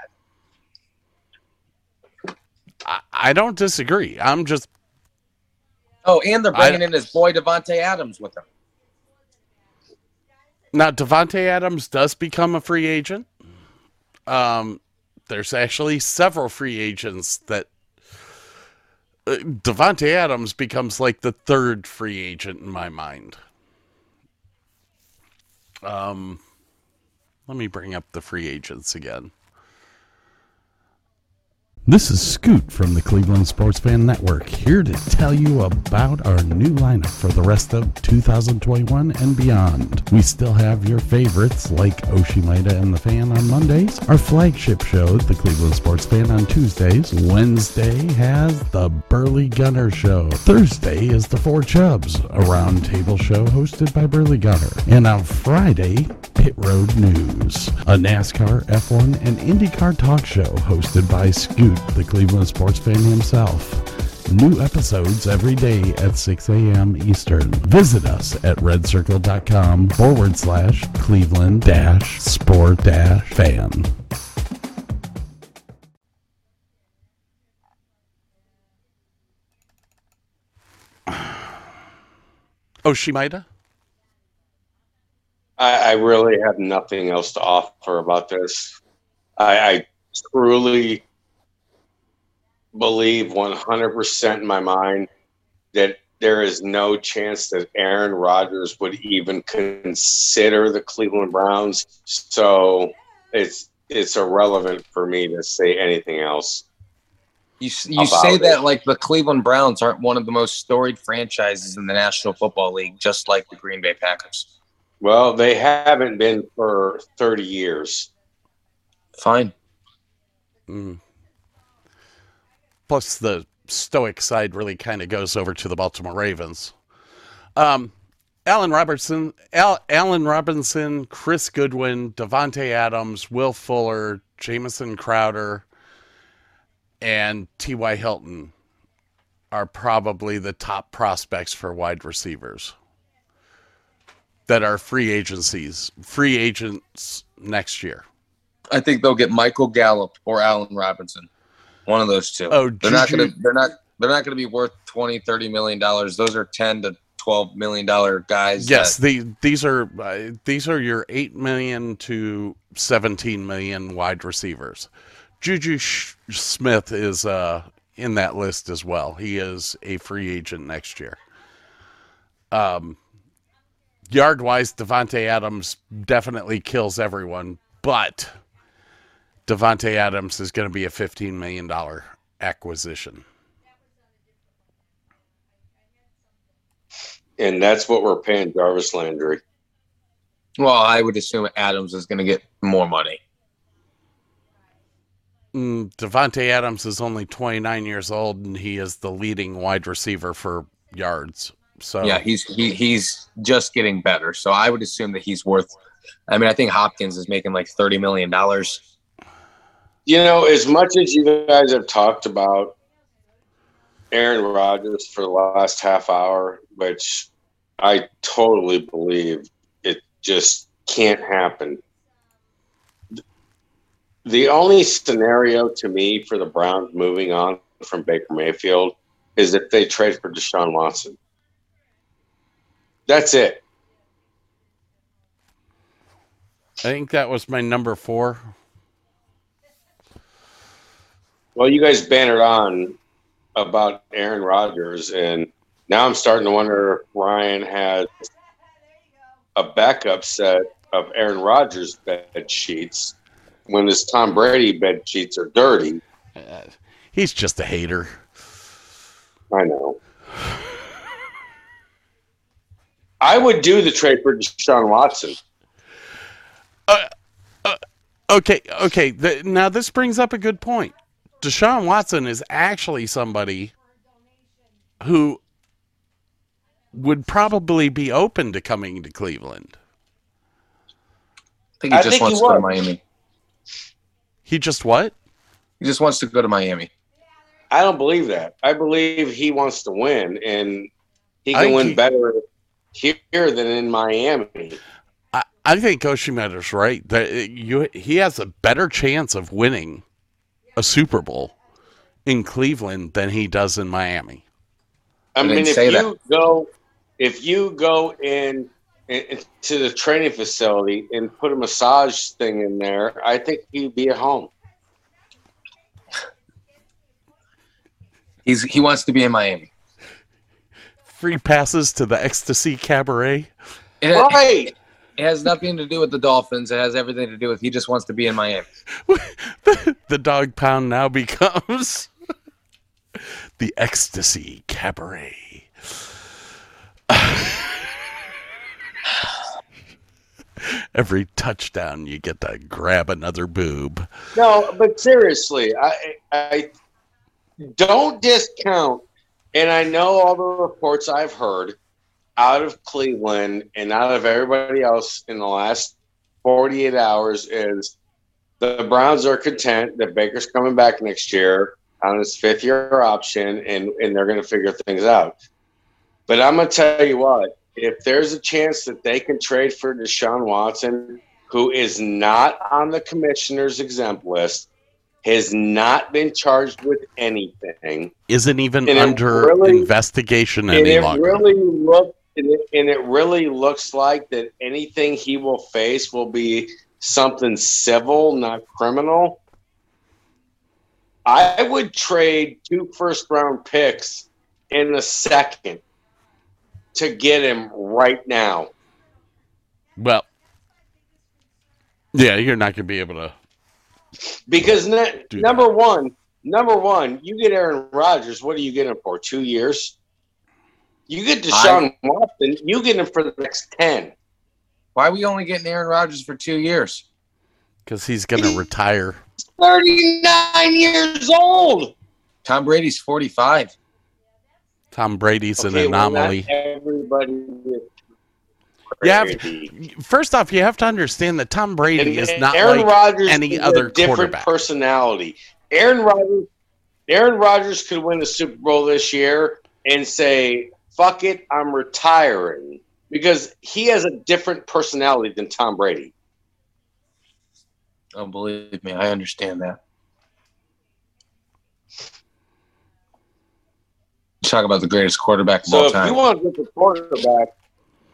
I, I don't disagree. I'm just Oh, and they're I- bringing in his boy Davante Adams with him. Now Davante Adams does become a free agent. Um, there's actually several free agents that uh, Davante Adams becomes like the third free agent in my mind. Um, let me bring up the free agents again. This is Scoot from the Cleveland Sports Fan Network, here to tell you about our new lineup for the rest of 2021 and beyond. We still have your favorites like Oshimida and the Fan on Mondays, our flagship show, the Cleveland Sports Fan, on Tuesdays. Wednesday has the Burley Gunner Show. Thursday is the Four Chubs, a roundtable show hosted by Burley Gunner. And on Friday, Pit Road News, a NASCAR, F1, and IndyCar talk show hosted by Scoot, the Cleveland sports fan himself. New episodes every day at 6 a.m. Eastern. Visit us at redcircle.com forward slash Cleveland dash sport dash fan. Oh, Oshimida? I, I really have nothing else to offer about this. I, I truly believe 100% in my mind that there is no chance that Aaron Rodgers would even consider the Cleveland Browns. So it's it's irrelevant for me to say anything else. You, you say it. that like the Cleveland Browns aren't one of the most storied franchises in the National Football League, just like the Green Bay Packers. Well, they haven't been for 30 years. Fine. Mm. Plus, the stoic side really kind of goes over to the Baltimore Ravens. Um, Allen Robertson, Al, Allen Robinson, Chris Godwin, Davante Adams, Will Fuller, Jamison Crowder, and T.Y. Hilton are probably the top prospects for wide receivers that are free agencies, free agents next year. I think they'll get Michael Gallup or Allen Robinson. One of those two. Oh, they're not gonna they're not they're not gonna be worth 20, 30 million dollars. Those are 10 to 12 million dollar guys. Yes, that- the, these are uh, these are your eight million to seventeen million wide receivers. Juju Sh- Smith is uh, in that list as well. He is a free agent next year. Um, yard wise, Davante Adams definitely kills everyone, but Davante Adams is going to be a fifteen million dollar acquisition. And that's what we're paying Jarvis Landry. well, I would assume Adams is gonna get more money. Mm, Davante Adams is only 29 years old, and he is the leading wide receiver for yards. So Yeah, he's he, he's just getting better. So I would assume that he's worth. I mean, I think Hopkins is making like thirty million dollars. You know, as much as you guys have talked about Aaron Rodgers for the last half hour, which I totally believe it just can't happen. The only scenario to me for the Browns moving on from Baker Mayfield is if they trade for Deshaun Watson. That's it. I think that was my number four. Well, you guys bannered on about Aaron Rodgers, and now I'm starting to wonder if Ryan has a backup set of Aaron Rodgers bed sheets when his Tom Brady bed sheets are dirty. Uh, he's just a hater. I know. I would do the trade for Deshaun Watson. Okay, okay. The, now this brings up a good point. Deshaun Watson is actually somebody who would probably be open to coming to Cleveland. I think he I just think wants he to go to. Miami. He just what? He just wants to go to Miami. I don't believe that. I believe he wants to win, and he can think win he- better here than in Miami. I, I think Oshimeda's right. That you he has a better chance of winning a Super Bowl in Cleveland than he does in Miami. I I mean, didn't if say you go, if you go in, in to the training facility and put a massage thing in there, I think he'd be at home. He's he wants to be in Miami. Free passes to the Ecstasy Cabaret. Right. It has nothing to do with the Dolphins. It has everything to do with he just wants to be in Miami. the dog pound now becomes the Ecstasy Cabaret. Every touchdown, you get to grab another boob. No, but seriously, I, I don't discount. And I know all the reports I've heard out of Cleveland and out of everybody else in the last 48 hours is the Browns are content that Baker's coming back next year on his fifth year option and, and they're going to figure things out. But I'm going to tell you what, if there's a chance that they can trade for Deshaun Watson, who is not on the commissioner's exempt list, has not been charged with anything, Isn't even And under really- investigation any it longer. really look and it, and it really looks like that anything he will face will be something civil, not criminal. I would trade two first round picks in a second to get him right now. well, yeah, you're not going to be able to. Because ne- number one, number one, you get Aaron Rodgers. What are you getting for? Two years. You get Deshaun Watson. You get him for the next ten. Why are we only getting Aaron Rodgers for two years? Because he's going to retire. Thirty nine years old. Tom Brady's forty five. Tom Brady's Okay, an well, anomaly. everybody. is You have crazy. First off, you have to understand that Tom Brady And is not Aaron like Rodgers any is other a different quarterback. personality. Aaron Rodgers, Aaron Rodgers could win the Super Bowl this year and say, "Fuck it, I'm retiring," because he has a different personality than Tom Brady. Oh, believe me, I understand that. Talk about the greatest quarterback of So all time. if you want to get the quarterback,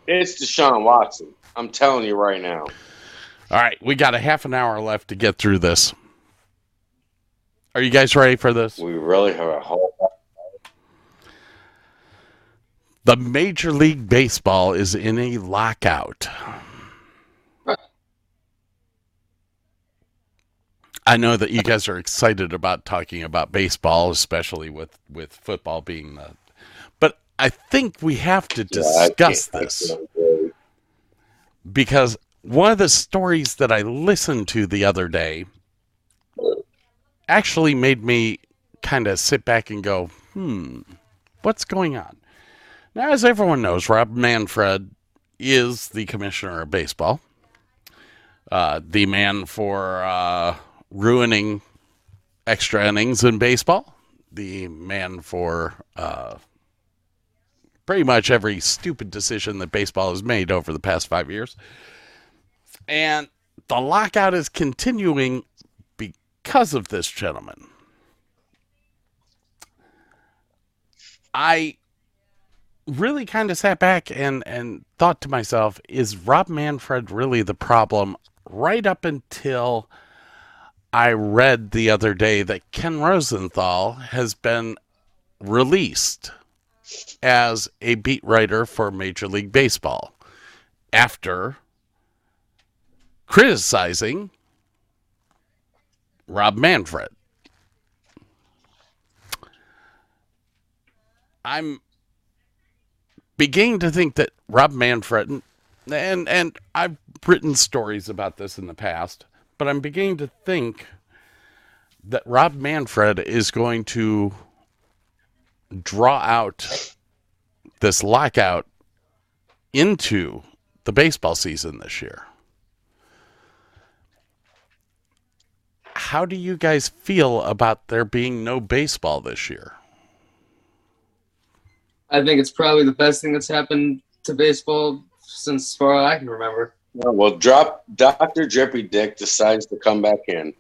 it's Deshaun Watson. I'm telling you right now. All right, we got a half an hour left to get through this. Are you guys ready for this? We really have a whole. The Major League Baseball is in a lockout. I know that you guys are excited about talking about baseball, especially with with football being the. But I think we have to discuss can't- this because one of the stories that I listened to the other day actually made me kind of sit back and go, "Hmm, what's going on?" Now, as everyone knows, Rob Manfred is the commissioner of baseball, uh, the man for uh, ruining extra innings in baseball, the man for uh, pretty much every stupid decision that baseball has made over the past five years. And the lockout is continuing because of this gentleman. I really kind of sat back and, and thought to myself, is Rob Manfred really the problem? Right up until I read the other day that Ken Rosenthal has been released as a beat writer for Major League Baseball after criticizing Rob Manfred. I'm beginning to think that Rob Manfred and and I've written stories about this in the past, but I'm beginning to think that Rob Manfred is going to draw out this lockout into the baseball season this year. How do you guys feel about there being no baseball this year? I think it's probably the best thing that's happened to baseball since as far as I can remember. Yeah, well, drop Dr. Drippy Dick decides to come back in.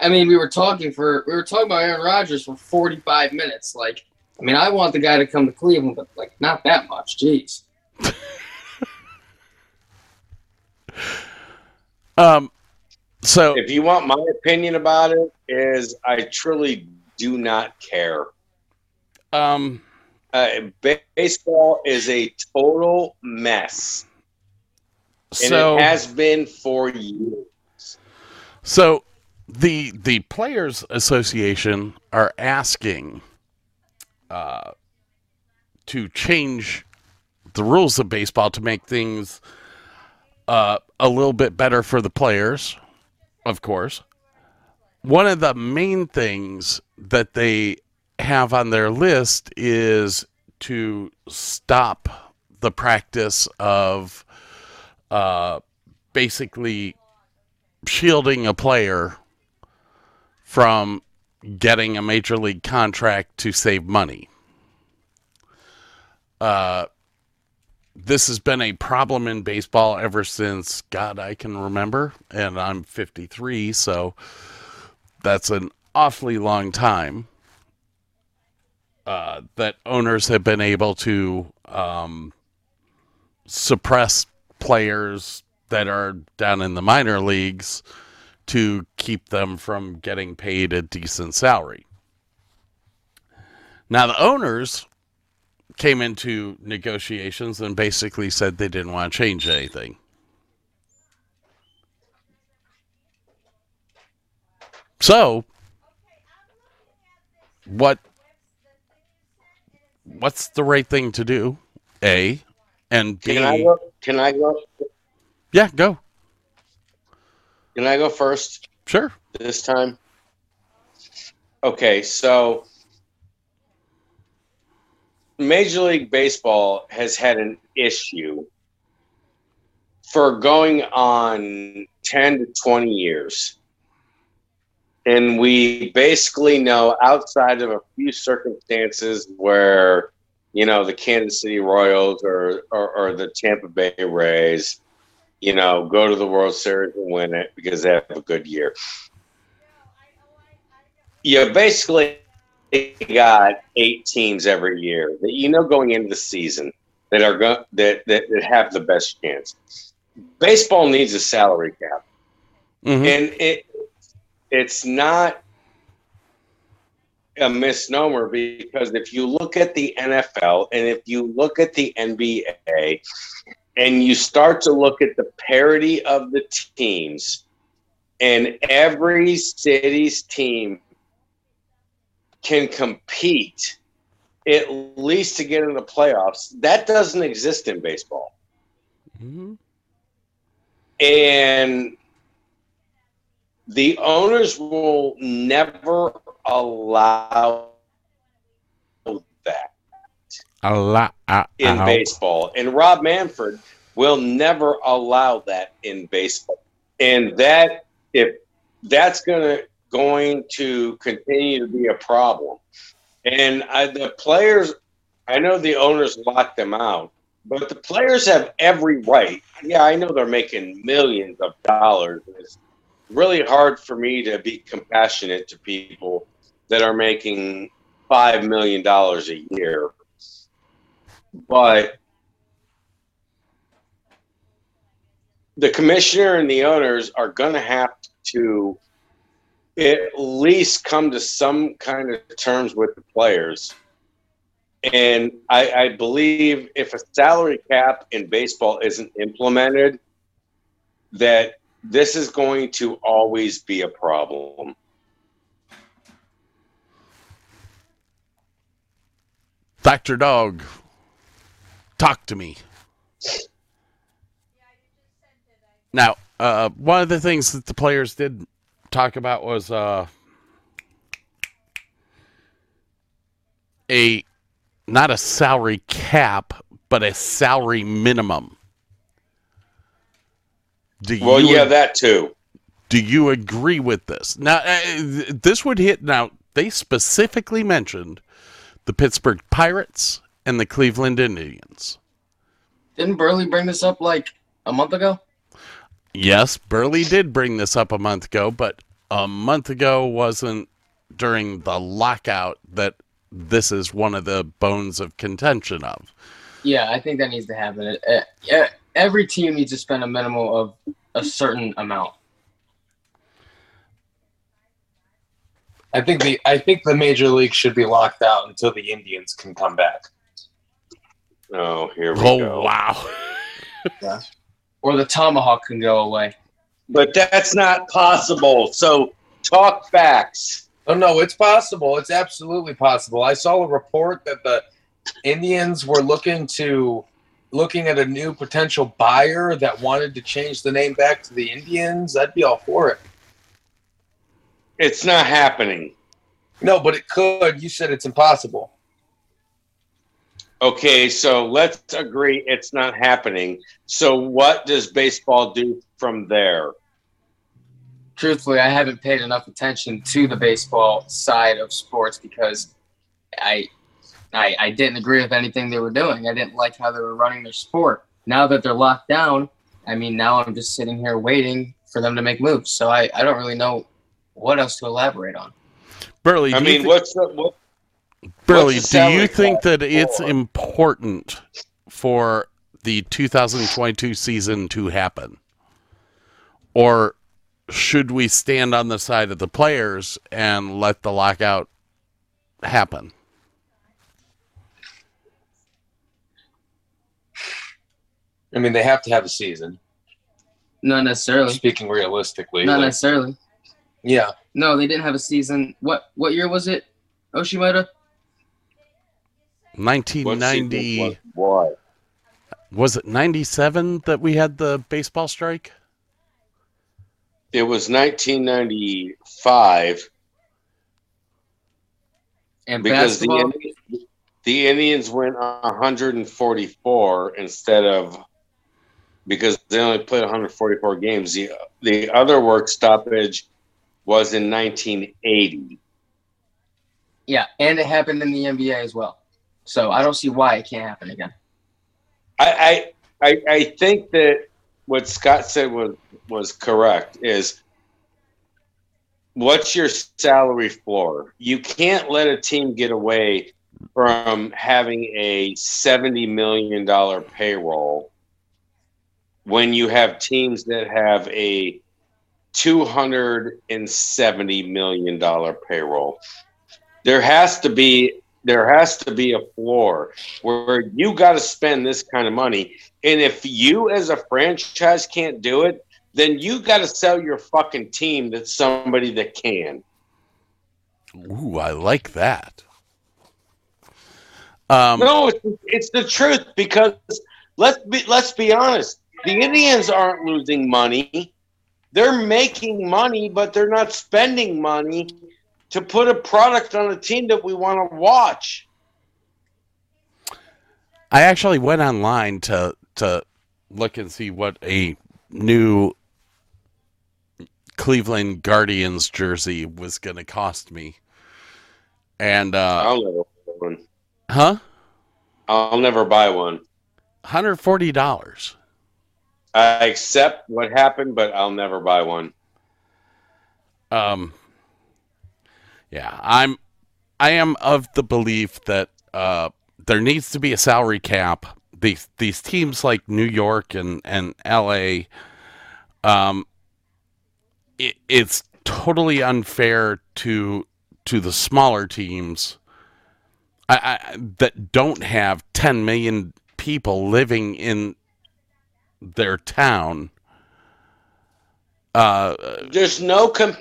I mean, we were talking for we were talking about Aaron Rodgers for 45 minutes. Like, I mean, I want the guy to come to Cleveland, but like not that much. Jeez. Um, so If you want my opinion about it, is I truly do not care. um, Uh, baseball is a total mess, and it has been for years. So the the players association are asking uh, to change the rules of baseball to make things uh, a little bit better for the players, of course. One of the main things that they have on their list is to stop the practice of uh, basically shielding a player from getting a major league contract to save money. Uh, this has been a problem in baseball ever since God I can remember, and I'm 53, so that's an awfully long time. Uh, that owners have been able to um, suppress players that are down in the minor leagues to keep them from getting paid a decent salary. Now, the owners came into negotiations and basically said they didn't want to change anything. So, what what's the right thing to do? A and B. Can I go? Can I go? Yeah, go. Can I go first Sure. this time? Okay, so Major League Baseball has had an issue for going on 10 to 20 years. And we basically know outside of a few circumstances where, you know, the Kansas City Royals or, or, or the Tampa Bay Rays, you know, go to the World Series and win it because they have a good year. You basically got eight teams every year that you know going into the season that are going that, that that have the best chance. Baseball needs a salary cap, Mhm. and it it's not a misnomer because if you look at the NFL and if you look at the NBA and you start to look at the parity of the teams and every city's team can compete at least to get in the playoffs that doesn't exist in baseball Mhm. and the owners will never allow that. A lot uh, in uh-huh. baseball. And Rob Manfred will never allow that in baseball. And that if that's gonna going to continue to be a problem. And I, the players, I know the owners locked them out, but the players have every right. Yeah, I know they're making millions of dollars. It's really hard for me to be compassionate to people that are making five million dollars a year. But the commissioner and the owners are going to have to at least come to some kind of terms with the players. And I, I believe if a salary cap in baseball isn't implemented, that this is going to always be a problem. Dr. Dog, talk to me. Now, uh, one of the things that the players did talk about was uh, a not a salary cap, but a salary minimum. Do well, you, yeah, that too. Do you agree with this? Now, uh, this would hit. Now, they specifically mentioned the Pittsburgh Pirates and the Cleveland Indians. Didn't Burley bring this up like a month ago? Yes, Burley did bring this up a month ago, but a month ago wasn't during the lockout that this is one of the bones of contention of. Yeah, I think that needs to happen. Every team needs to spend a minimum of a certain amount. I think the I think the major league should be locked out until the Indians can come back. Oh, here we oh, go. wow. yeah. Or the tomahawk can go away. But that's not possible. So talk facts. Oh no, it's possible. It's absolutely possible. I saw a report that the Indians were looking to looking at a new potential buyer that wanted to change the name back to the Indians. I'd be all for it. It's not happening. No, but it could. You said it's impossible. Okay, so let's agree it's not happening. So what does baseball do from there? Truthfully, I haven't paid enough attention to the baseball side of sports because I I, I didn't agree with anything they were doing. I didn't like how they were running their sport. Now that they're locked down, I mean, now I'm just sitting here waiting for them to make moves. So I, I don't really know what else to elaborate on. Burley, I mean, what's the, what, Burley, do you think that it's important for the 2022 season to happen? Or should we stand on the side of the players and let the lockout happen? I mean, they have to have a season. Not necessarily. Speaking realistically, not like, necessarily. Yeah. No, they didn't have a season. What what year was it, Oshimura? 1990. What? Was it 97 that we had the baseball strike? It was 1995. And because basketball? the the Indians went 144 instead of because they only played 144 games. The the other work stoppage was in 1980. Yeah, and it happened in the NBA as well. So I don't see why it can't happen again. I I I, think that what Scott said was was correct. Is what's your salary floor? You can't let a team get away from having a $70 million payroll when you have teams that have a $270 million payroll. There has to be there has to be a floor where you got to spend this kind of money. And if you as a franchise can't do it, then you got to sell your fucking team to somebody that can. Ooh, I like that. Um, no, it's, it's the truth because let's be let's be honest. The Indians aren't losing money; they're making money, but they're not spending money to put a product on a team that we want to watch. I actually went online to to look and see what a new Cleveland Guardians jersey was going to cost me. And uh I'll never buy one. huh? I'll never buy one. $140. I accept what happened, but I'll never buy one. um yeah i'm i am of the belief that uh there needs to be a salary cap these these teams like new york and and la um it, it's totally unfair to to the smaller teams I, I that don't have 10 million people living in their town uh There's no comp-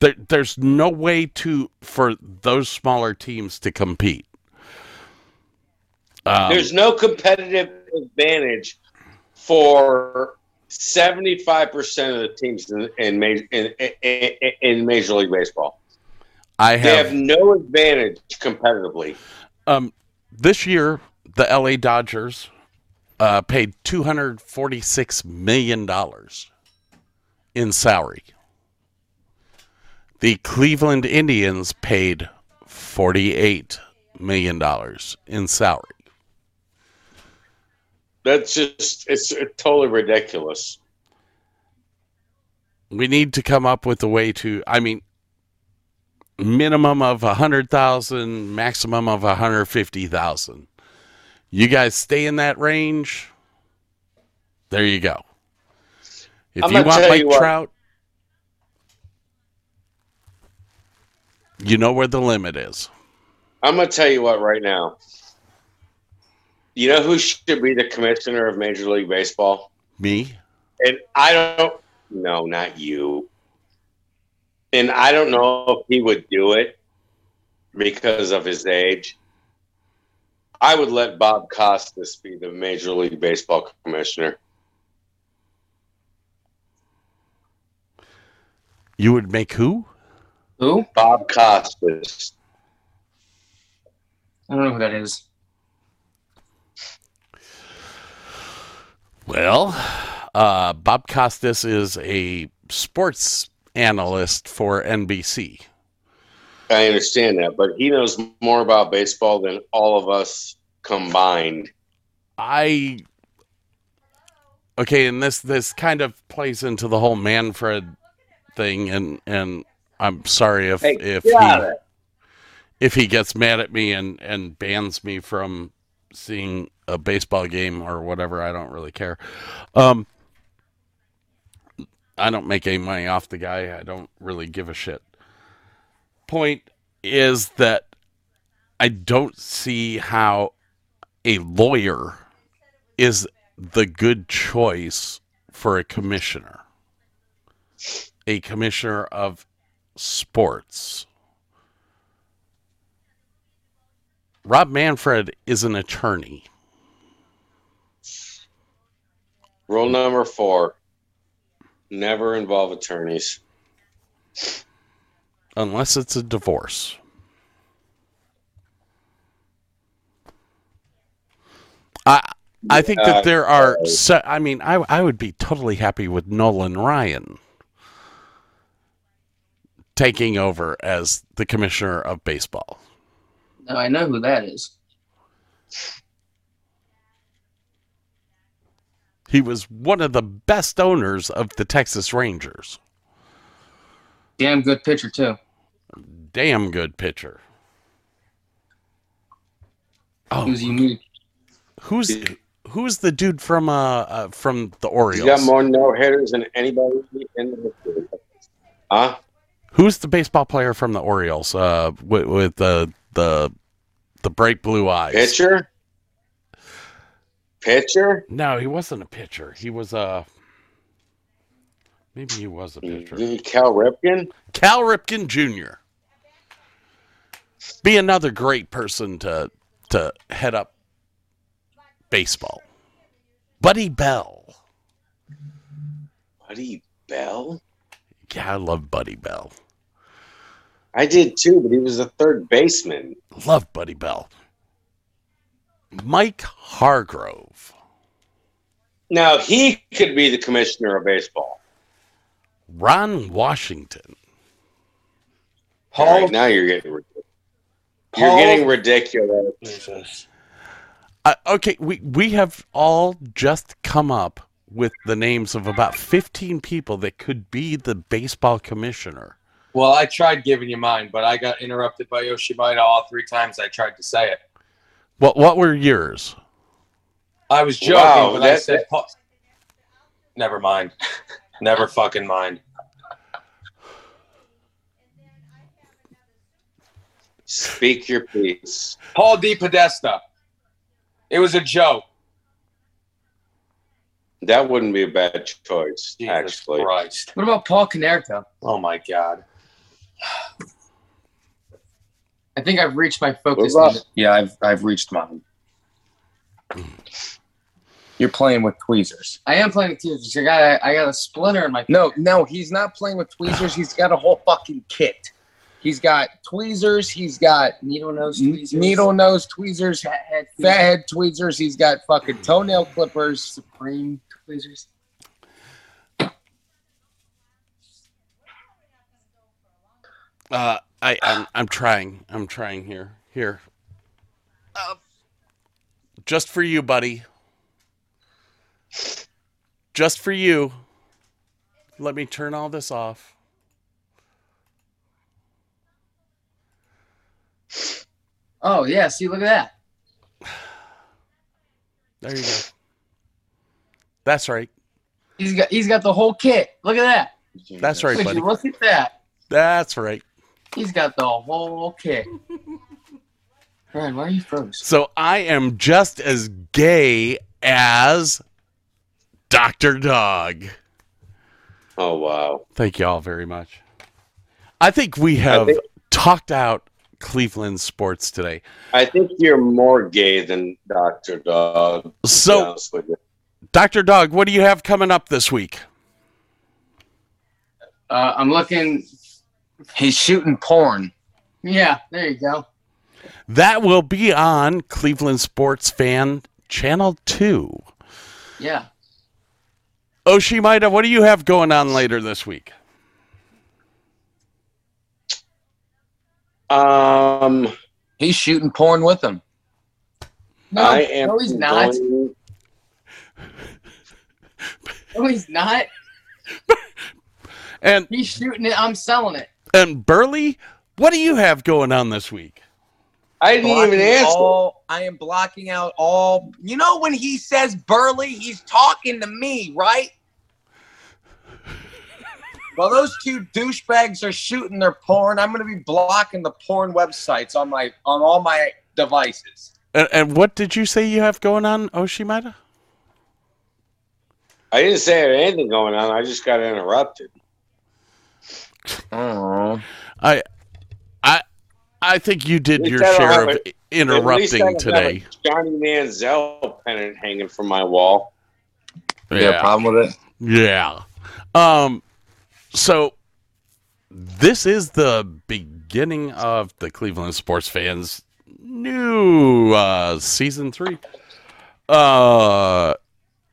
there, there's no way to for those smaller teams to compete. Um, there's no competitive advantage for 75% of the teams in in, in, in, in Major League Baseball. I They have, have no advantage competitively. um, this year the LA Dodgers uh, paid two hundred forty six million dollars in salary. The Cleveland Indians paid forty eight million dollars in salary. That's just it's totally ridiculous. we need to come up with a way to i mean minimum of a hundred thousand maximum of a hundred fifty thousand you guys stay in that range there you go if I'm you want mike you trout you know where the limit is I'm going to tell you what right now. You know who should be the commissioner of Major League Baseball? me And I don't no, not you. And I don't know if he would do it because of his age. I would let Bob Costas be the Major League Baseball commissioner. you would make who Who? Bob Costas. I don't know who that is. Well, uh, Bob Costas is a sports analyst for NBC. I understand that, but he knows more about baseball than all of us combined. I okay, and this this kind of plays into the whole Manfred thing, and and I'm sorry if Hey, if get out of he if he gets mad at me and and bans me from seeing a baseball game or whatever. I don't really care. Um, I don't make any money off the guy. I don't really give a shit. Point is that I don't see how a lawyer is the good choice for a commissioner. A commissioner of sports. Rob Manfred is an attorney. Rule number four never involve attorneys. Unless it's a divorce. I I think that there are. Se- I mean, I I would be totally happy with Nolan Ryan taking over as the commissioner of baseball. No, I know who that is. He was one of the best owners of the Texas Rangers. Damn good pitcher too. Damn good pitcher. Oh, He was unique. who's who's the dude from uh, uh from the Orioles? He's got more no hitters than anybody in the history. Huh? Who's the baseball player from the Orioles? Uh, with, with the the the bright blue eyes. Pitcher? Pitcher? No, he wasn't a pitcher. He was a. Maybe he was a pitcher. Cal Ripken? Cal Ripken Jr. Be another great person to to head up baseball. Buddy Bell. Buddy Bell? Yeah, I love Buddy Bell. I did too, but he was a third baseman. Love Buddy Bell. Mike Hargrove, Now he could be the commissioner of baseball. Ron Washington, Paul. right, now you're getting ridiculous. You're getting ridiculous. Jesus. Uh, okay, we we have all just come up with the names of about 15 people that could be the baseball commissioner. Well, I tried giving you mine, but I got interrupted by Yoshimida all three times I tried to say it. What what were yours? I was joking, Wow, but I said, Paul. Never mind. Never fucking mind. Speak your piece. Paul DePodesta. It was a joke. That wouldn't be a bad choice, Jesus actually. Christ. What about Paul Konerko? Oh my God. I think I've reached my focus. About- Yeah, I've I've reached mine. You're playing with tweezers. I am playing with tweezers. I got a, I got a splinter in my. No, no, he's not playing with tweezers. He's got a whole fucking kit. He's got tweezers. He's got needle nose tweezers. needle nose tweezers, fat head, fat head tweezers. He's got fucking toenail clippers. supreme tweezers. Uh, I I'm, I'm trying. I'm trying here. Here. Uh, just for you, buddy. Just for you. Let me turn all this off. Oh yeah, see, look at that. There you go. That's right. He's got he's got the whole kit. Look at that. That's right, Would buddy. look at that? That's right. He's got the whole kit. Ryan, why are you froze? So I am just as gay as Dr. Dog. Oh wow. Thank you all very much. I think we have think- talked out Cleveland sports today. I think you're more gay than Dr. Dog. So, honest with you. Dr. Dog, what do you have coming up this week? Uh, I'm looking. He's shooting porn. Yeah, there you go. That will be on Cleveland Sports Fan Channel 2. Yeah. Oshimida, what do you have going on later this week? Um, He's shooting porn with him. No, I am. no, he's not. going- No, he's not. And He's shooting it. I'm selling it. and Burley, what do you have going on this week? I didn't even Blocking answer. all- I am blocking out all. You know when he says Burley, he's talking to me, right? While those two douchebags are shooting their porn, I'm going to be blocking the porn websites on my on all my devices. And, and what did you say you have going on, Oshimata? I didn't say there anything going on. I just got interrupted. Oh, I I I think you did your least I don't share of a- At least I interrupting have today. a Johnny Manziel pennant hanging from my wall. you got a problem with it? Yeah. Um so this is the beginning of the Cleveland sports fans new uh season 3. Uh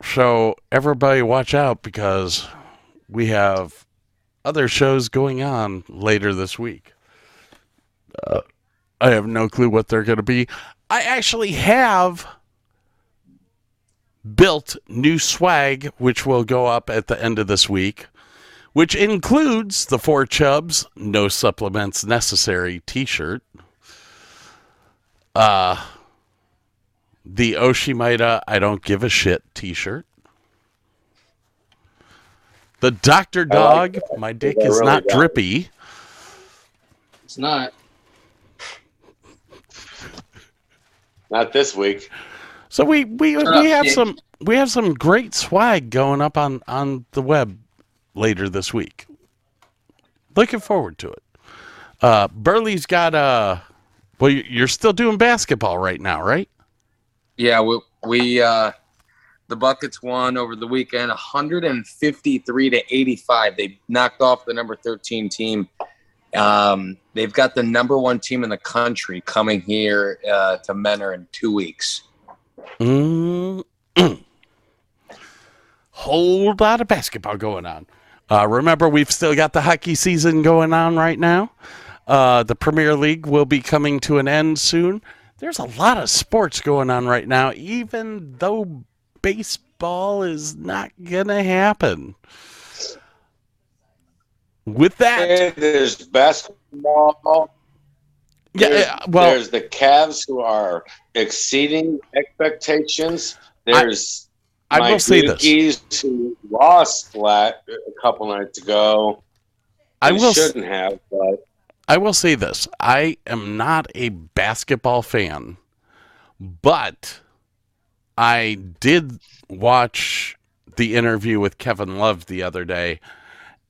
so everybody watch out because we have other shows going on later this week. Uh, I have no clue what they're going to be. I actually have built new swag, which will go up at the end of this week, which includes the Four Chubs No Supplements Necessary t shirt, uh, the Oshimida I Don't Give a Shit t shirt, the Dr. Dog My Dick is really Not don't. Drippy. It's not. Not this week. So we we, Shut we up, have Dick. some we have some great swag going up on on the web later this week. Looking forward to it. Uh, Burley's got a. well you- you're still doing basketball right now, right? Yeah, we we uh the Buckets won over the weekend 153 to 85. They knocked off the number 13 team. Um, they've got the number one team in the country coming here uh, to Menor in two weeks. Mm. Whole lot of basketball going on. Uh, remember, we've still got the hockey season going on right now. Uh, the Premier League will be coming to an end soon. There's a lot of sports going on right now, even though baseball is not going to happen. With that, there's basketball. yeah, There's, yeah, well, there's the Cavs who are exceeding expectations. There's I my will say this. Yankees who lost flat a couple nights ago. I will. shouldn't have, but I will say this. I am not a basketball fan, but I did watch the interview with Kevin Love the other day,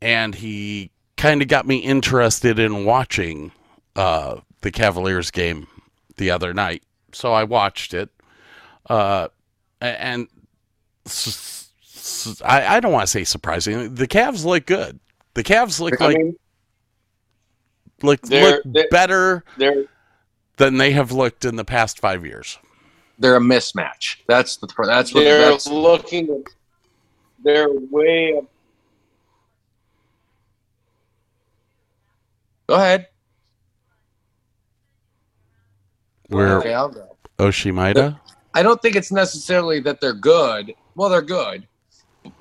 and he kind of got me interested in watching uh, the Cavaliers game the other night. So I watched it. Uh, and I, I don't want to say surprising. The Cavs look good. The Cavs look I like mean, look, They're- look they're- better they're than they have looked in the past five years. They're a mismatch. That's the that's what they're that's looking. They're way up Go ahead. Where Okay, I'll go. Oshimida? I don't think it's necessarily that they're good. Well, they're good.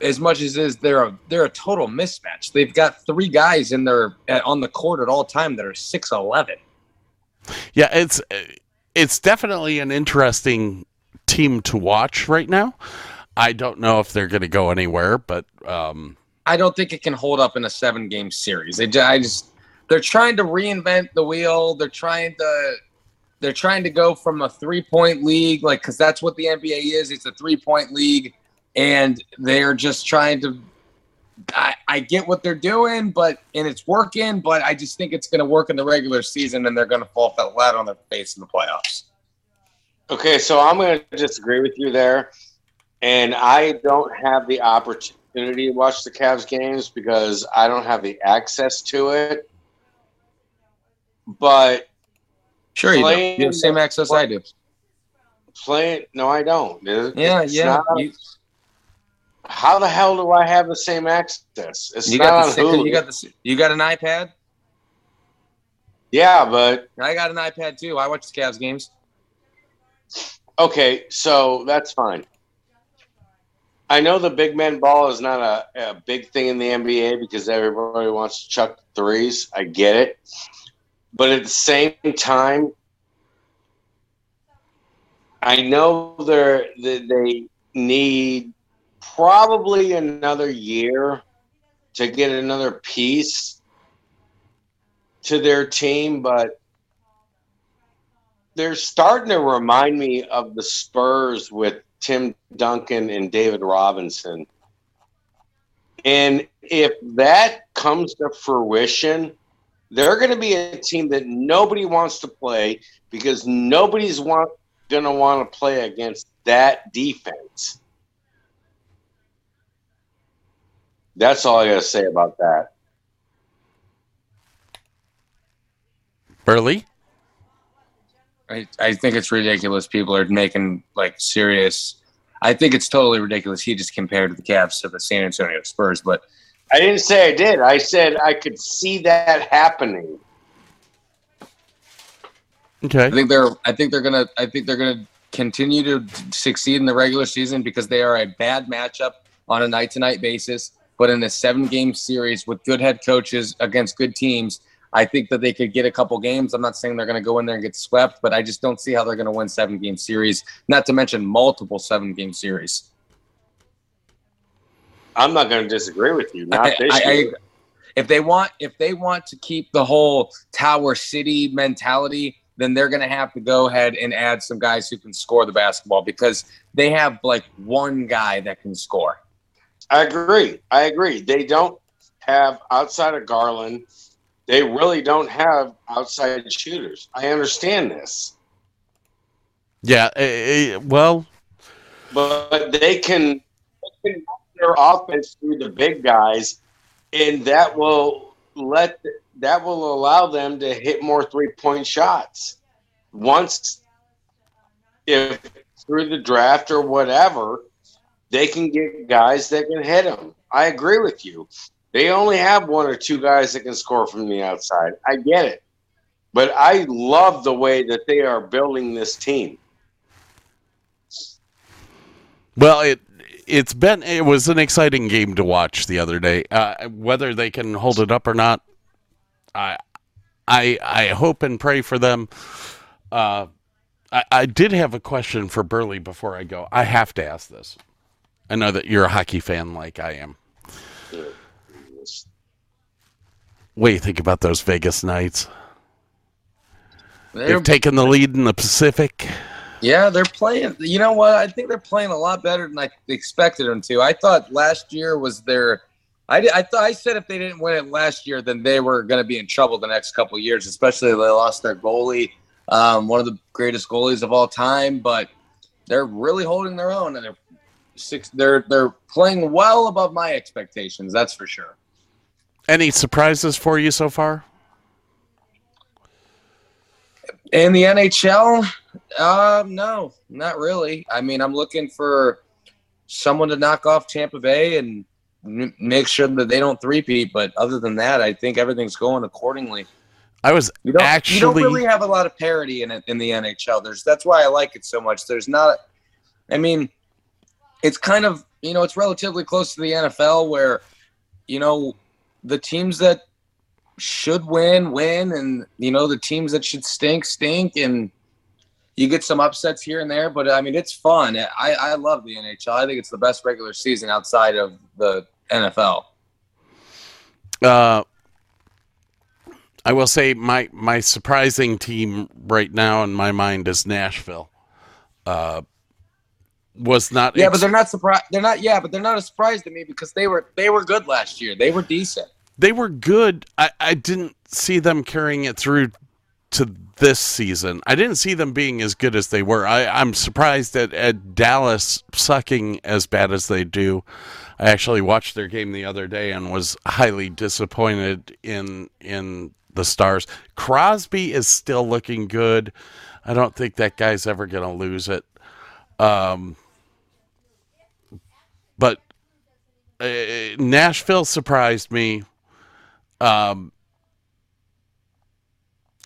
As much as is they're a they're a total mismatch. They've got three guys in their on the court at all time that are six eleven. Yeah, it's it's definitely an interesting team to watch right now. I don't know if they're going to go anywhere, but um, I don't think it can hold up in a seven game series. They, I just they're trying to reinvent the wheel. They're trying to they're trying to go from a three point league, like because that's what the NBA is. It's a three point league, and they're just trying to. I, I get what they're doing, but and it's working, but I just think it's going to work in the regular season, and they're going to fall flat on their face in the playoffs. Okay, so I'm going to disagree with you there. And I don't have the opportunity to watch the Cavs games because I don't have the access to it. But Sure, you do. Playing- You have the same access I do. playing, no, I don't. Yeah, yeah. You, how the hell do I have the same access? It's you not got on the Hulu. you got the you got an iPad. yeah, but I got an iPad too. I watch the Cavs games. Okay, so that's fine. I know the big man ball is not a, a big thing in the NBA because everybody wants to chuck threes. I get it. But at the same time, I know they're, they need probably another year to get another piece to their team, but they're starting to remind me of the Spurs with Tim Duncan and David Robinson. And if that comes to fruition, they're going to be a team that nobody wants to play because nobody's want, going to want to play against that defense. That's all I got to say about that. Burley? I, I think it's ridiculous. People are making like serious. I think it's totally ridiculous. He just compared to the Cavs to the San Antonio Spurs, but I didn't say I did. I said I could see that happening. Okay. I think they're. I think they're gonna. I think they're gonna continue to succeed in the regular season because they are a bad matchup on a night to night basis. But in a seven game series with good head coaches against good teams, I think that they could get a couple games. I'm not saying they're going to go in there and get swept, but I just don't see how they're going to win seven game series. Not to mention multiple seven game series. I'm not going to disagree with you. Not I- I- I- if they want, if they want to keep the whole Tower City mentality, then they're going to have to go ahead and add some guys who can score the basketball because they have like one guy that can score. I agree. I agree. They don't have outside of Garland. They really don't have outside shooters. I understand this, Yeah. eh, eh, well, but they can, they can their offense through the big guys, and that will let that will allow them to hit more three point shots. Once, if through the draft or whatever, they can get guys that can hit them. I agree with you. They only have one or two guys that can score from the outside. I get it. But I love the way that they are building this team. Well, it it's been it was an exciting game to watch the other day. Uh, whether they can hold it up or not, I I I hope and pray for them. Uh, I, I did have a question for Burley before I go. I have to ask this. I know that you're a hockey fan like I am. What do you think about those Vegas Knights? They're, They've taken the lead in the Pacific. yeah, they're playing. You know what? I think they're playing a lot better than I expected them to. I thought last year was their. I, I thought I said if they didn't win it last year, then they were going to be in trouble the next couple of years. Especially they lost their goalie, um, one of the greatest goalies of all time. But they're really holding their own, and they're six. They're they're playing well above my expectations. That's for sure. Any surprises for you so far? In the NHL, um, no, not really. I mean, I'm looking for someone to knock off Tampa Bay and m- make sure that they don't threepeat. But other than that, I think everything's going accordingly. I was You don't, actually you don't really have a lot of parity in it in the NHL. There's that's why I like it so much. There's not. I mean, it's kind of you know it's relatively close to the NFL where you know the teams that should win win and you know the teams that should stink stink and you get some upsets here and there but i mean it's fun. I i love the nhl i think it's the best regular season outside of the nfl Uh, I will say my my surprising team right now in my mind is Nashville. Uh, was not yeah ex- but they're not surprised they're not yeah but they're not a surprise to me because they were they were good last year they were decent they were good. I, I didn't see them carrying it through to this season. I didn't see them being as good as they were. I, I'm surprised at, at Dallas sucking as bad as they do. I actually watched their game the other day and was highly disappointed in in the Stars. Crosby is still looking good. I don't think that guy's ever going to lose it. Um, but uh, Nashville surprised me. Um,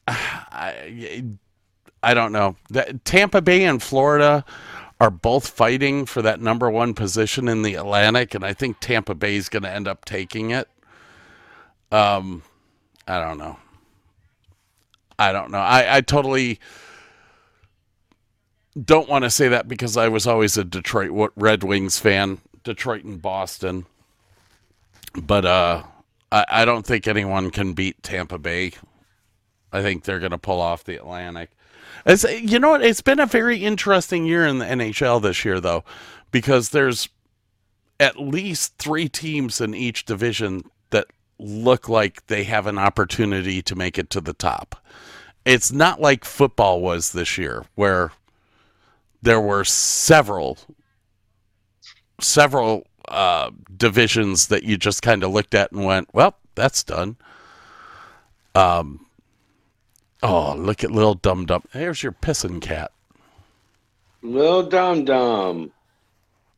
I, I don't know. That, Tampa Bay and Florida are both fighting for that number one position in the Atlantic, and I think Tampa Bay is going to end up taking it. Um, I don't know. I don't know. I, I totally don't want to say that because I was always a Detroit Red Wings fan, Detroit and Boston. But uh, I, I don't think anyone can beat Tampa Bay. I think they're going to pull off the Atlantic. It's, you know what? It's been a very interesting year in the NHL this year, though, because there's at least three teams in each division that look like they have an opportunity to make it to the top. It's not like football was this year, where there were several, several uh, divisions that you just kind of looked at and went, "Well, that's done." Um. Oh, look at little dum dum. There's your pissing cat. Little dum dum.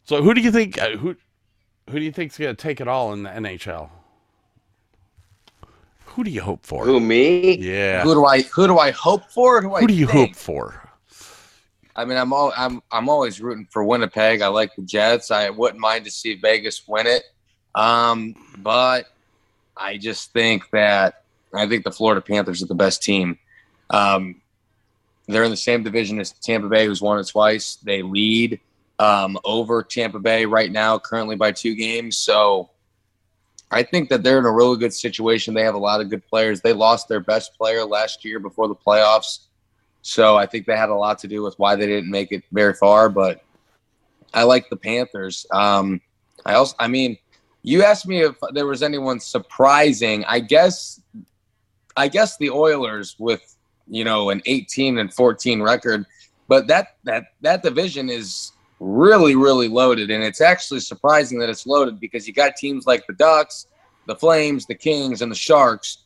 So who do you think uh, who who do you think's going to take it all in the NHL? Who do you hope for? Who me? Yeah. who do i who do i hope for or who, I Who do you think? hope for? I mean, I'm all I'm I'm always rooting for Winnipeg. I like the Jets. I wouldn't mind to see Vegas win it, um, but I just think that I think the Florida Panthers are the best team. Um, they're in the same division as Tampa Bay, who's won it twice. They lead um, over Tampa Bay right now, currently by two games. So I think that they're in a really good situation. They have a lot of good players. They lost their best player last year before the playoffs. So I think that had a lot to do with why they didn't make it very far. But I like the Panthers. Um, I also, I mean, you asked me if there was anyone surprising. I guess, I guess the Oilers with you know an 18 and 14 record, but that that that division is really really loaded, and it's actually surprising that it's loaded because you got teams like the Ducks, the Flames, the Kings, and the Sharks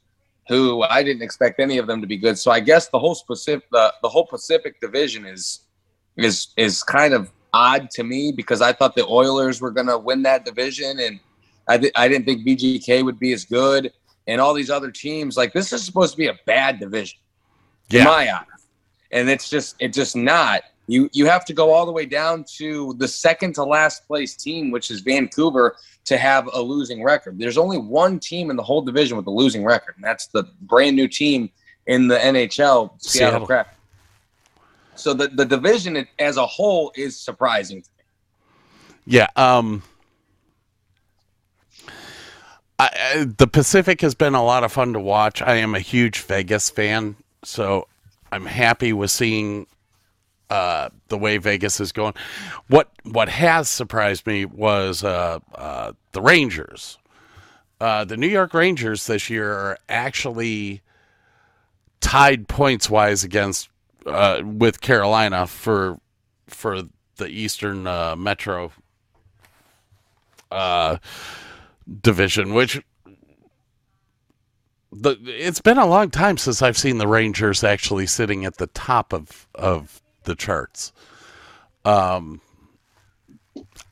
who I didn't expect any of them to be good. So I guess the whole Pacific, the, the whole Pacific division is is is kind of odd to me because I thought the Oilers were going to win that division, and I di- I didn't think VGK would be as good, and all these other teams. Like this is supposed to be a bad division, in my eyes, and it's just it's just not. You you have to go all the way down to the second to last place team, which is Vancouver, to have a losing record. There's only one team in the whole division with a losing record, and that's the brand new team in the NHL, Seattle, Seattle. Kraken. So the, the division as a whole is surprising to me. Yeah. Um, I, the Pacific has been a lot of fun to watch. I am a huge Vegas fan, so I'm happy with seeing uh, the way Vegas is going. What what has surprised me was uh, uh, the Rangers. Uh, the New York Rangers this year are actually tied points wise against uh, with Carolina for for the Eastern uh, Metro division, which the it's been a long time since I've seen the Rangers actually sitting at the top of of the charts. Um,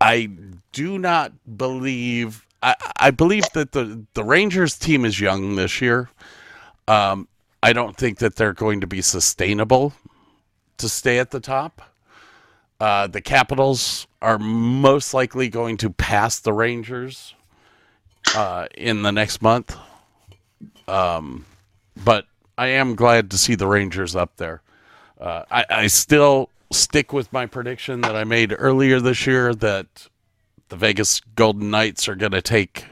I do not believe. I, I believe that the the Rangers team is young this year. Um, I don't think that they're going to be sustainable to stay at the top. Uh, the Capitals are most likely going to pass the Rangers uh, in the next month. Um, but I am glad to see the Rangers up there. Uh, I, I still stick with my prediction that I made earlier this year that the Vegas Golden Knights are going to take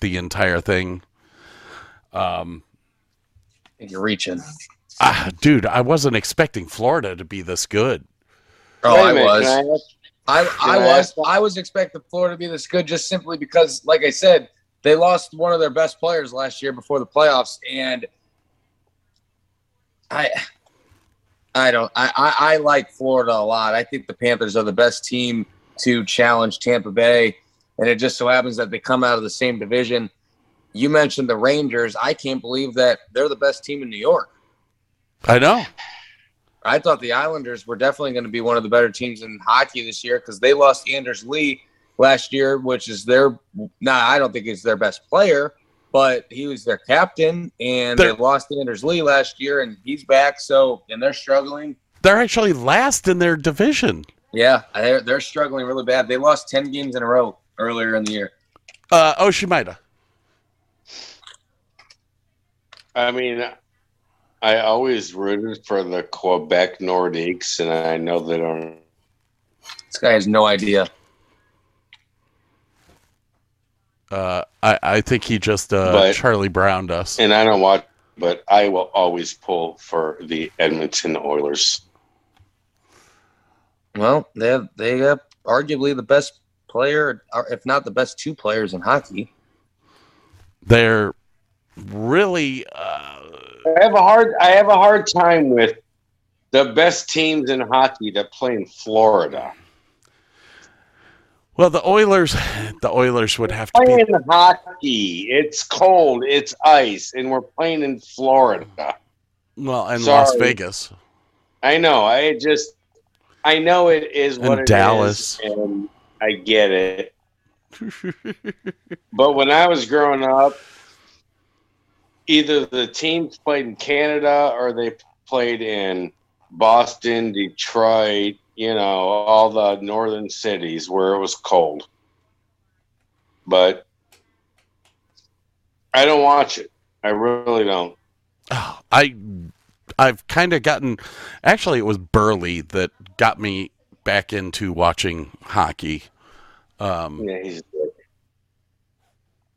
the entire thing. Um, I think you're reaching. ah, dude, I wasn't expecting Florida to be this good. Oh, Wait a I was. I ask- I, I was ask- I was expecting Florida to be this good just simply because, like I said, they lost one of their best players last year before the playoffs, and I I don't I, I, I like Florida a lot. I think the Panthers are the best team to challenge Tampa Bay, and it just so happens that they come out of the same division. You mentioned the Rangers. I can't believe that they're the best team in New York. I know. I thought the Islanders were definitely going to be one of the better teams in hockey this year because they lost Anders Lee last year, which is their. Nah, I don't think he's their best player, but he was their captain, and They're- they lost Anders Lee last year, and he's back. So, and they're struggling. They're actually last in their division. Yeah, they're they're struggling really bad. They lost ten games in a row earlier in the year. Uh, Oshimaida. I mean, I always rooted for the Quebec Nordiques, and I know they don't. This guy has no idea. Uh, I, I think he just uh, But- Charlie Browned us. And I don't watch, but I will always pull for the Edmonton Oilers. Well, they have they have arguably the best player, or if not the best two players in hockey. They're really uh, I have a hard. I have a hard time with the best teams in hockey that play in Florida. Well. The Oilers, the Oilers would have to be. Playing hockey, it's cold, it's ice, and we're playing in Florida. Well, and Sorry. Las Vegas. I know. I just, I know it is what And it is, Dallas. and I get it. But when I was growing up, either the teams played in Canada or they played in Boston, Detroit, you know, all the northern cities where it was cold. But I don't watch it. I really don't. Oh, I, I've kind of gotten. Actually, it was Burley that got me back into watching hockey. Um, Yeah, he's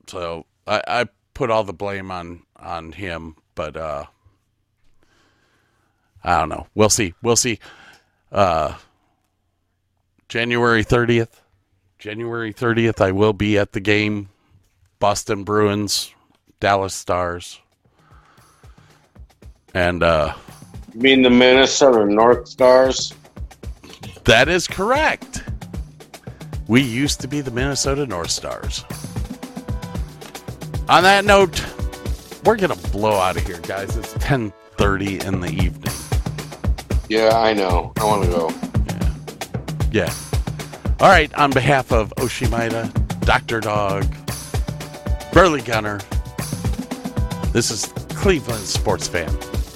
so I, I put all the blame on on him, but uh, I don't know. We'll see. We'll see. Uh, January thirtieth. January thirtieth, I will be at the game. Boston Bruins, Dallas Stars, and uh, You mean the Minnesota North Stars? that is correct. We used to be the Minnesota North Stars. On that note, we're gonna blow out of here, guys. It's ten thirty in the evening. Yeah, I know. I want to go. Yeah. Yeah. All right. On behalf of Oshimaida, Dr. Dog, Burley Gunner, this is Cleveland Sports Fan.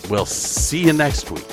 We'll see you next week.